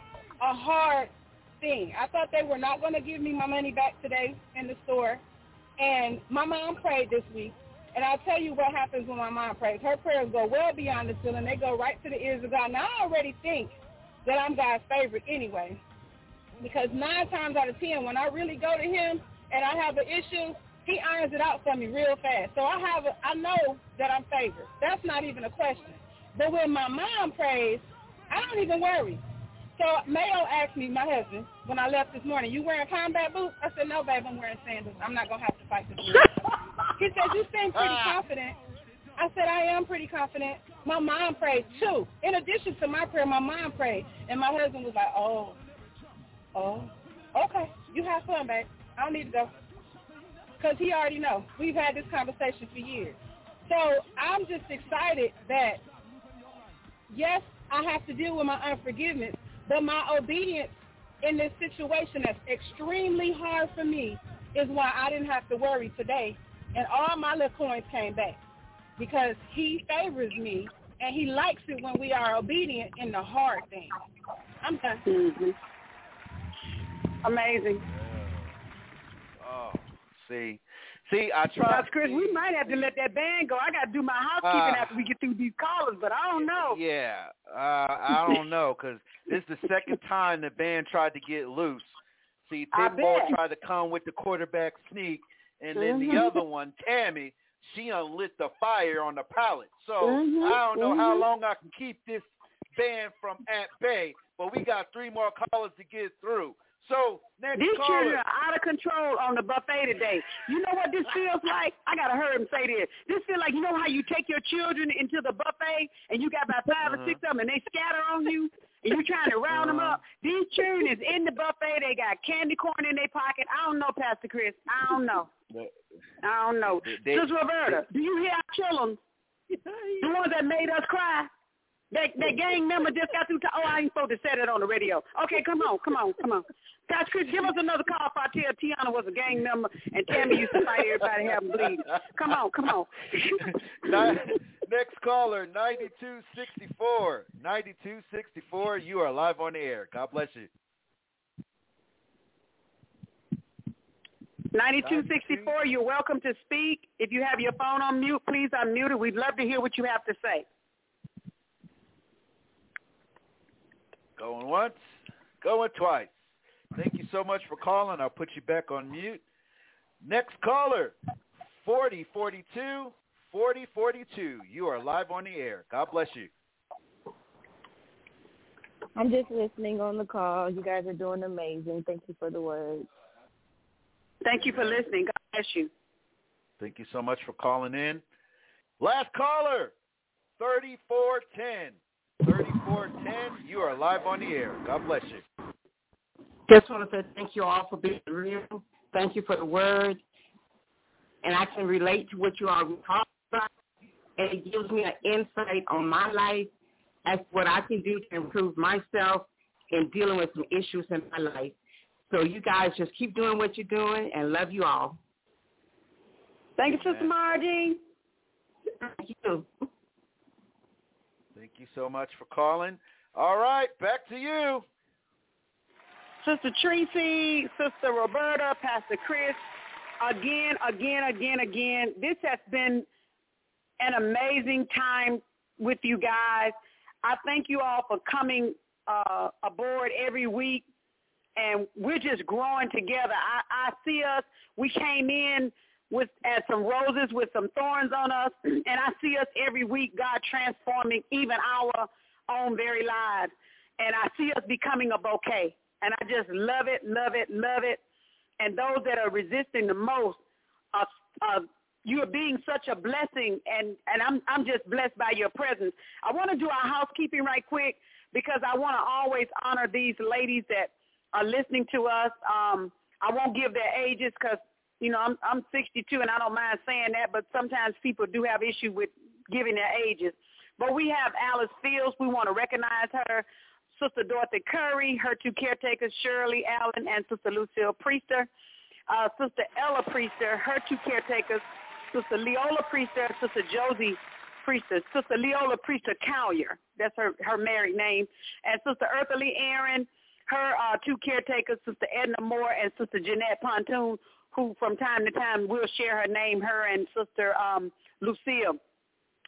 a hard thing. I thought they were not going to give me my money back today in the store, and my mom prayed this week. And I'll tell you what happens when my mom prays. Her prayers go well beyond the ceiling. They go right to the ears of God. Now, I already think that I'm God's favorite anyway. Because nine times out of ten, when I really go to him and I have an issue, he irons it out for me real fast. So I have, a, I know that I'm favored. That's not even a question. But when my mom prays, I don't even worry. So Mayo asked me, my husband, when I left this morning, you wearing combat boots? I said, no, babe, I'm wearing sandals. I'm not going to have to fight this he said, you seem pretty ah. confident. I said, I am pretty confident. My mom prayed too. In addition to my prayer, my mom prayed. And my husband was like, oh, oh, okay. You have fun, babe. I don't need to go. Because he already know. We've had this conversation for years. So I'm just excited that, yes, I have to deal with my unforgiveness, but my obedience in this situation that's extremely hard for me is why I didn't have to worry today. And all my little coins came back because he favors me and he likes it when we are obedient in the hard things. I'm done. Mm-hmm. Amazing. Oh, see. See, I tried. Because Chris, we might have to let that band go. I got to do my housekeeping Uh, after we get through these callers, but I don't know. Yeah, uh, I don't know because this is the second time the band tried to get loose. See, Pitbull tried to come with the quarterback sneak, and then the Mhm. other one, Tammy, she unlit the fire on the pallet. So Mhm, I don't know how mhm. long I can keep this band from at bay, but we got three more callers to get through. So next These caller. children are out of control on the buffet today. You know what this feels like? I gotta hurry and say this. This feels like you know how you take your children into the buffet and you got about 5 or Uh-huh. six of them and they scatter on you and you're trying to round them Uh-huh. up. These children is in the buffet. They got candy corn in their pocket. I don't know, Pastor Chris. I don't know. I don't know. They- they- Sister Roberta, do you hear our children? The ones that made us cry. That that gang member just got through. To, oh, I ain't supposed to say that on the radio. Okay, come on, come on, come on. Pastor Chris, give us another call if I tell Tiana was a gang member and Tammy used to fight everybody have them bleed. Come on, come on. Next caller, 9264. 9264, you are live on the air. God bless you. 9264, you're welcome to speak. If you have your phone on mute, please unmute it. We'd love to hear what you have to say. Going once, going twice. Thank you so much for calling. I'll put you back on mute. Next caller, 4042, 4042. You are live on the air. God bless you. I'm just listening on the call. You guys are doing amazing. Thank you for the words. Thank you for listening. God bless you. Thank you so much for calling in. Last caller, 3410. 3410, you are live on the air. God bless you. Just want to say thank you all for being real. Thank you for the word. And I can relate to what you all talking about. And it gives me an insight on my life as what I can do to improve myself in dealing with some issues in my life. So you guys just keep doing what you're doing and love you all. Thank you, Sister Margie. Thank you. Thank you so much for calling. All right, back to you. Sister Tracy, Sister Roberta, Pastor Chris, again, again, again, again. This has been an amazing time with you guys. I thank you all for coming uh, aboard every week, and we're just growing together. I, I see us. We came in with as some roses with some thorns on us, and I see us every week, God transforming even our own very lives, and I see us becoming a bouquet, and I just love it, love it, love it. And those that are resisting the most, are, are you are being such a blessing, and and I'm I'm just blessed by your presence. I want to do our housekeeping right quick because I want to always honor these ladies that are listening to us. Um, I won't give their ages because you know I'm I'm 62 and I don't mind saying that, but sometimes people do have issue with giving their ages. But we have Alice Fields. We want to recognize her. Sister Dorothy Curry, her two caretakers, Shirley Allen and Sister Lucille Priester. Uh, Sister Ella Priester, her two caretakers, Sister Leola Priester, Sister Josie Priester, Sister Leola Priester Collier, that's her, her married name, and Sister Earthly Aaron, her uh, two caretakers, Sister Edna Moore and Sister Jeanette Pontoon, who from time to time will share her name, her and Sister um, Lucille.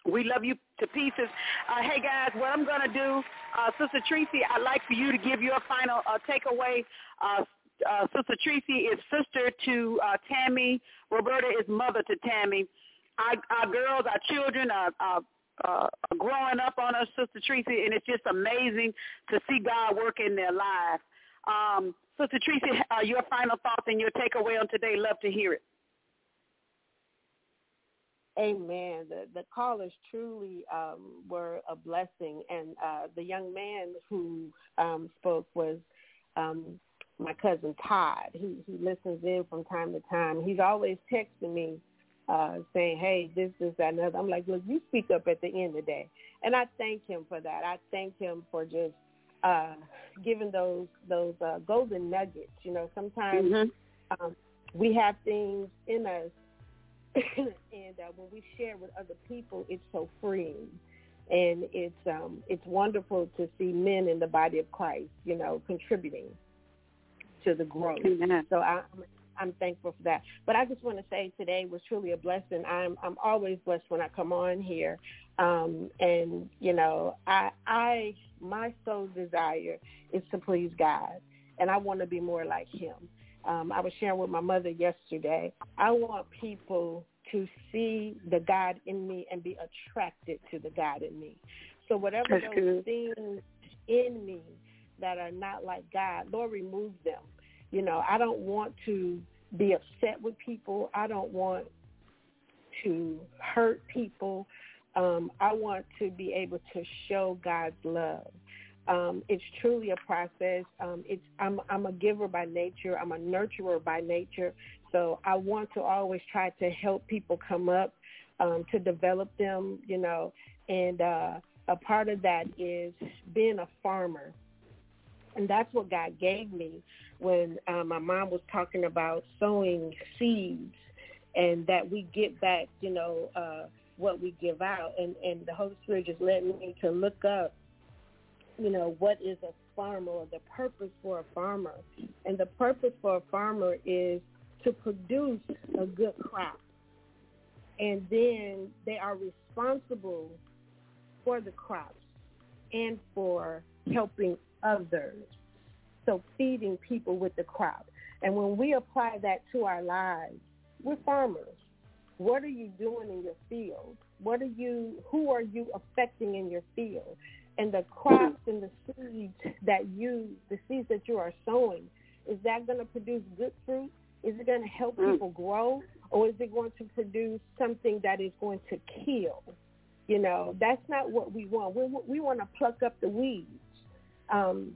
We love you to pieces. Uh, hey guys, what I'm gonna do, uh, Sister Tracy, I'd like for you to give your final uh, takeaway. Uh, uh, Sister Tracy is sister to uh, Tammy. Roberta is mother to Tammy. Our, our girls, our children are, are, uh, growing up on us, Sister Tracy, and it's just amazing to see God work in their lives. Um, Sister Tracy, uh, your final thoughts and your takeaway on today. Love to hear it. Amen. The the callers truly um, were a blessing, and uh, the young man who um, spoke was um, my cousin Todd. He he listens in from time to time. He's always texting me uh, saying, "Hey, this, this, that, and other." I'm like, "Look, you speak up at the end of the day," and I thank him for that. I thank him for just uh, giving those those uh, golden nuggets. You know, sometimes Mm-hmm. um, we have things in us and uh, when we share with other people, it's so freeing, and it's um, it's wonderful to see men in the body of Christ, you know, contributing to the growth. So I, I'm I'm thankful for that. But I just want to say today was truly a blessing. I'm I'm always blessed when I come on here, um, and you know, I I my sole desire is to please God, and I want to be more like Him um, I was sharing with my mother yesterday. I want people to see the God in me and be attracted to the God in me. So whatever That's those good. things in me that are not like God, Lord, remove them. You know, I don't want to be upset with people. I don't want to hurt people. Um, I want to be able to show God's love. Um, it's truly a process. Um, it's I'm I'm a giver by nature. I'm a nurturer by nature. So I want to always try to help people come up, um, to develop them. You know, and uh, a part of that is being a farmer, and that's what God gave me when uh, my mom was talking about sowing seeds, and that we get back. You know. Uh, what we give out and, and the Holy Spirit just led me to look up you know, what is a farmer or the purpose for a farmer. And the purpose for a farmer is to produce a good crop. And then they are responsible for the crops and for helping others. So feeding people with the crop. And when we apply that to our lives, we're farmers. What are you doing in your field? What are you who are you affecting in your field? And the crops and the seeds that you the seeds that you are sowing, is that going to produce good fruit? Is it going to help mm. people grow or is it going to produce something that is going to kill? You know, that's not what we want. We we want to pluck up the weeds. Um,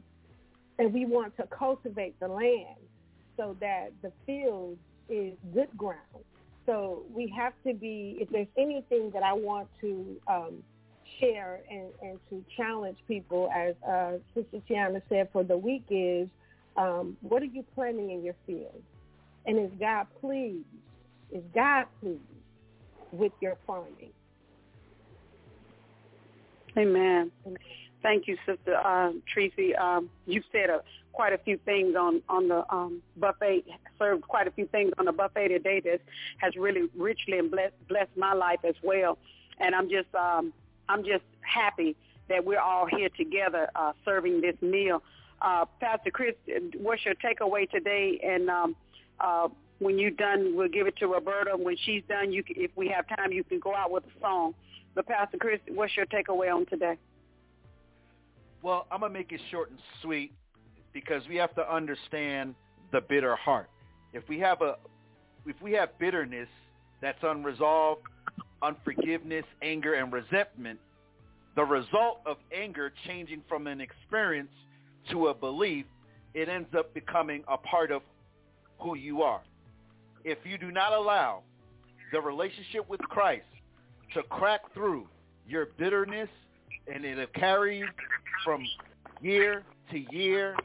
and we want to cultivate the land so that the field is good ground. So we have to be, if there's anything that I want to um, share and, and to challenge people, as uh, Sister Tiana said for the week is, um, what are you planting in your field? And is God pleased? Is God pleased with your farming? Amen. Thank you, Sister uh, Tracy. Um, you said a, quite a few things on on the um, buffet. Served quite a few things on the buffet today that has really richly and blessed blessed my life as well. And I'm just um, I'm just happy that we're all here together uh, serving this meal. Uh, Pastor Chris, what's your takeaway today? And um, uh, when you're done, we'll give it to Roberta. When she's done, you can, if we have time, you can go out with a song. But Pastor Chris, what's your takeaway on today? Well, I'm gonna make it short and sweet because we have to understand the bitter heart. If we have a if we have bitterness that's unresolved, unforgiveness, anger, and resentment, the result of anger changing from an experience to a belief, it ends up becoming a part of who you are. If you do not allow the relationship with Christ to crack through your bitterness and it'll carry from year to year,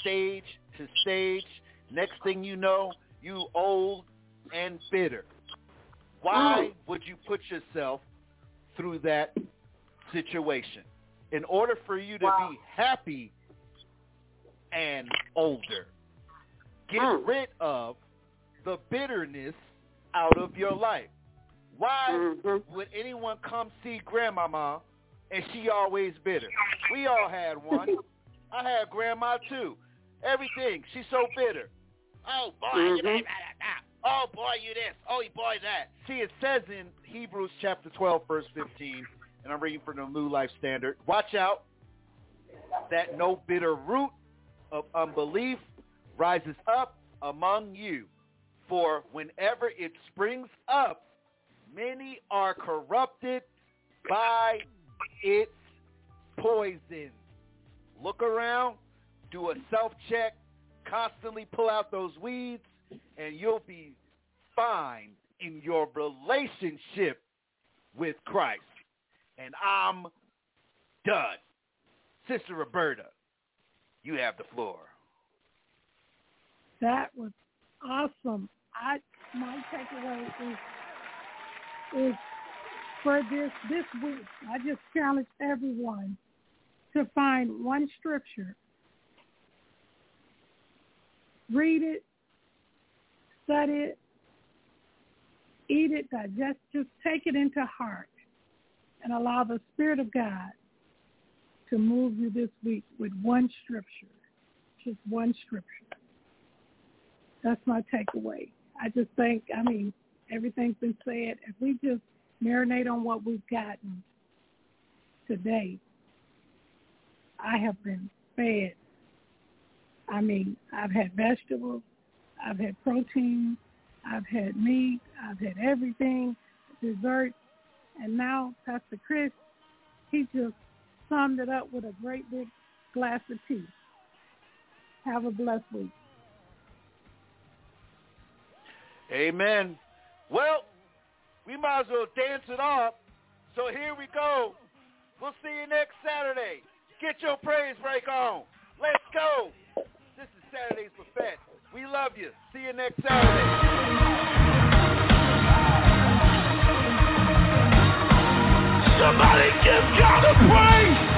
stage to stage. Next thing you know, you old and bitter. Why oh. would you put yourself through that situation? In order for you to Wow. be happy and older, get hmm. rid of the bitterness out of your life. Why mm-hmm. would anyone come see grandmama and she always bitter? We all had one. I had grandma too. Everything. She's so bitter. Oh boy, you Mm-hmm. Oh boy, you this. Oh boy, that. See, it says in Hebrews chapter 12, verse 15, and I'm reading from the New Life Standard. Watch out that no bitter root of unbelief rises up among you. For whenever it springs up, many are corrupted by its poison. Look around, do a self-check, constantly pull out those weeds, and you'll be fine in your relationship with Christ. And I'm done. Sister Roberta, you have the floor. That was awesome. I my takeaway is is for this this week. I just challenge everyone to find one scripture, read it, study it, eat it, digest, just take it into heart, and allow the Spirit of God to move you this week with one scripture, just one scripture. That's my takeaway. I just think, I mean, everything's been said. If we just marinate on what we've gotten today, I have been fed. I mean, I've had vegetables, I've had protein, I've had meat, I've had everything, dessert, and now Pastor Chris, he just summed it up with a great big glass of tea. Have a blessed week. Amen. Well, we might as well dance it up. So here we go. We'll see you next Saturday. Get your praise break on. Let's go. This is Saturday's Buffet. We love you. See you next Saturday. Somebody give God a praise.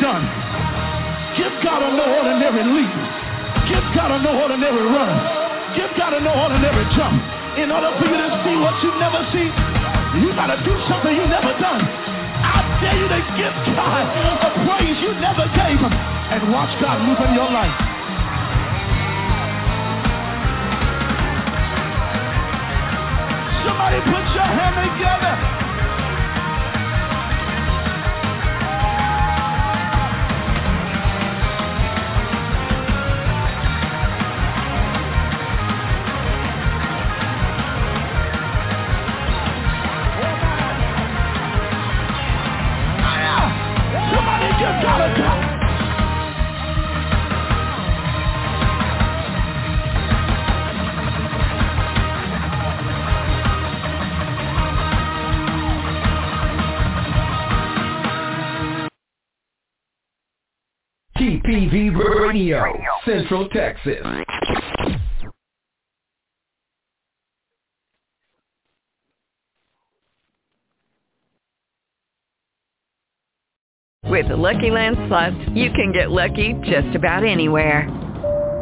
Done. Give God an ordinary leap. Give God an ordinary run. Give God an ordinary jump. In order for you to see what you've never see, you gotta do something you've never done. I dare you to give God a praise you never gave him and watch God move in your life. Somebody put your hand together. Radio, Central Texas. With the Lucky Land Slots, you can get lucky just about anywhere.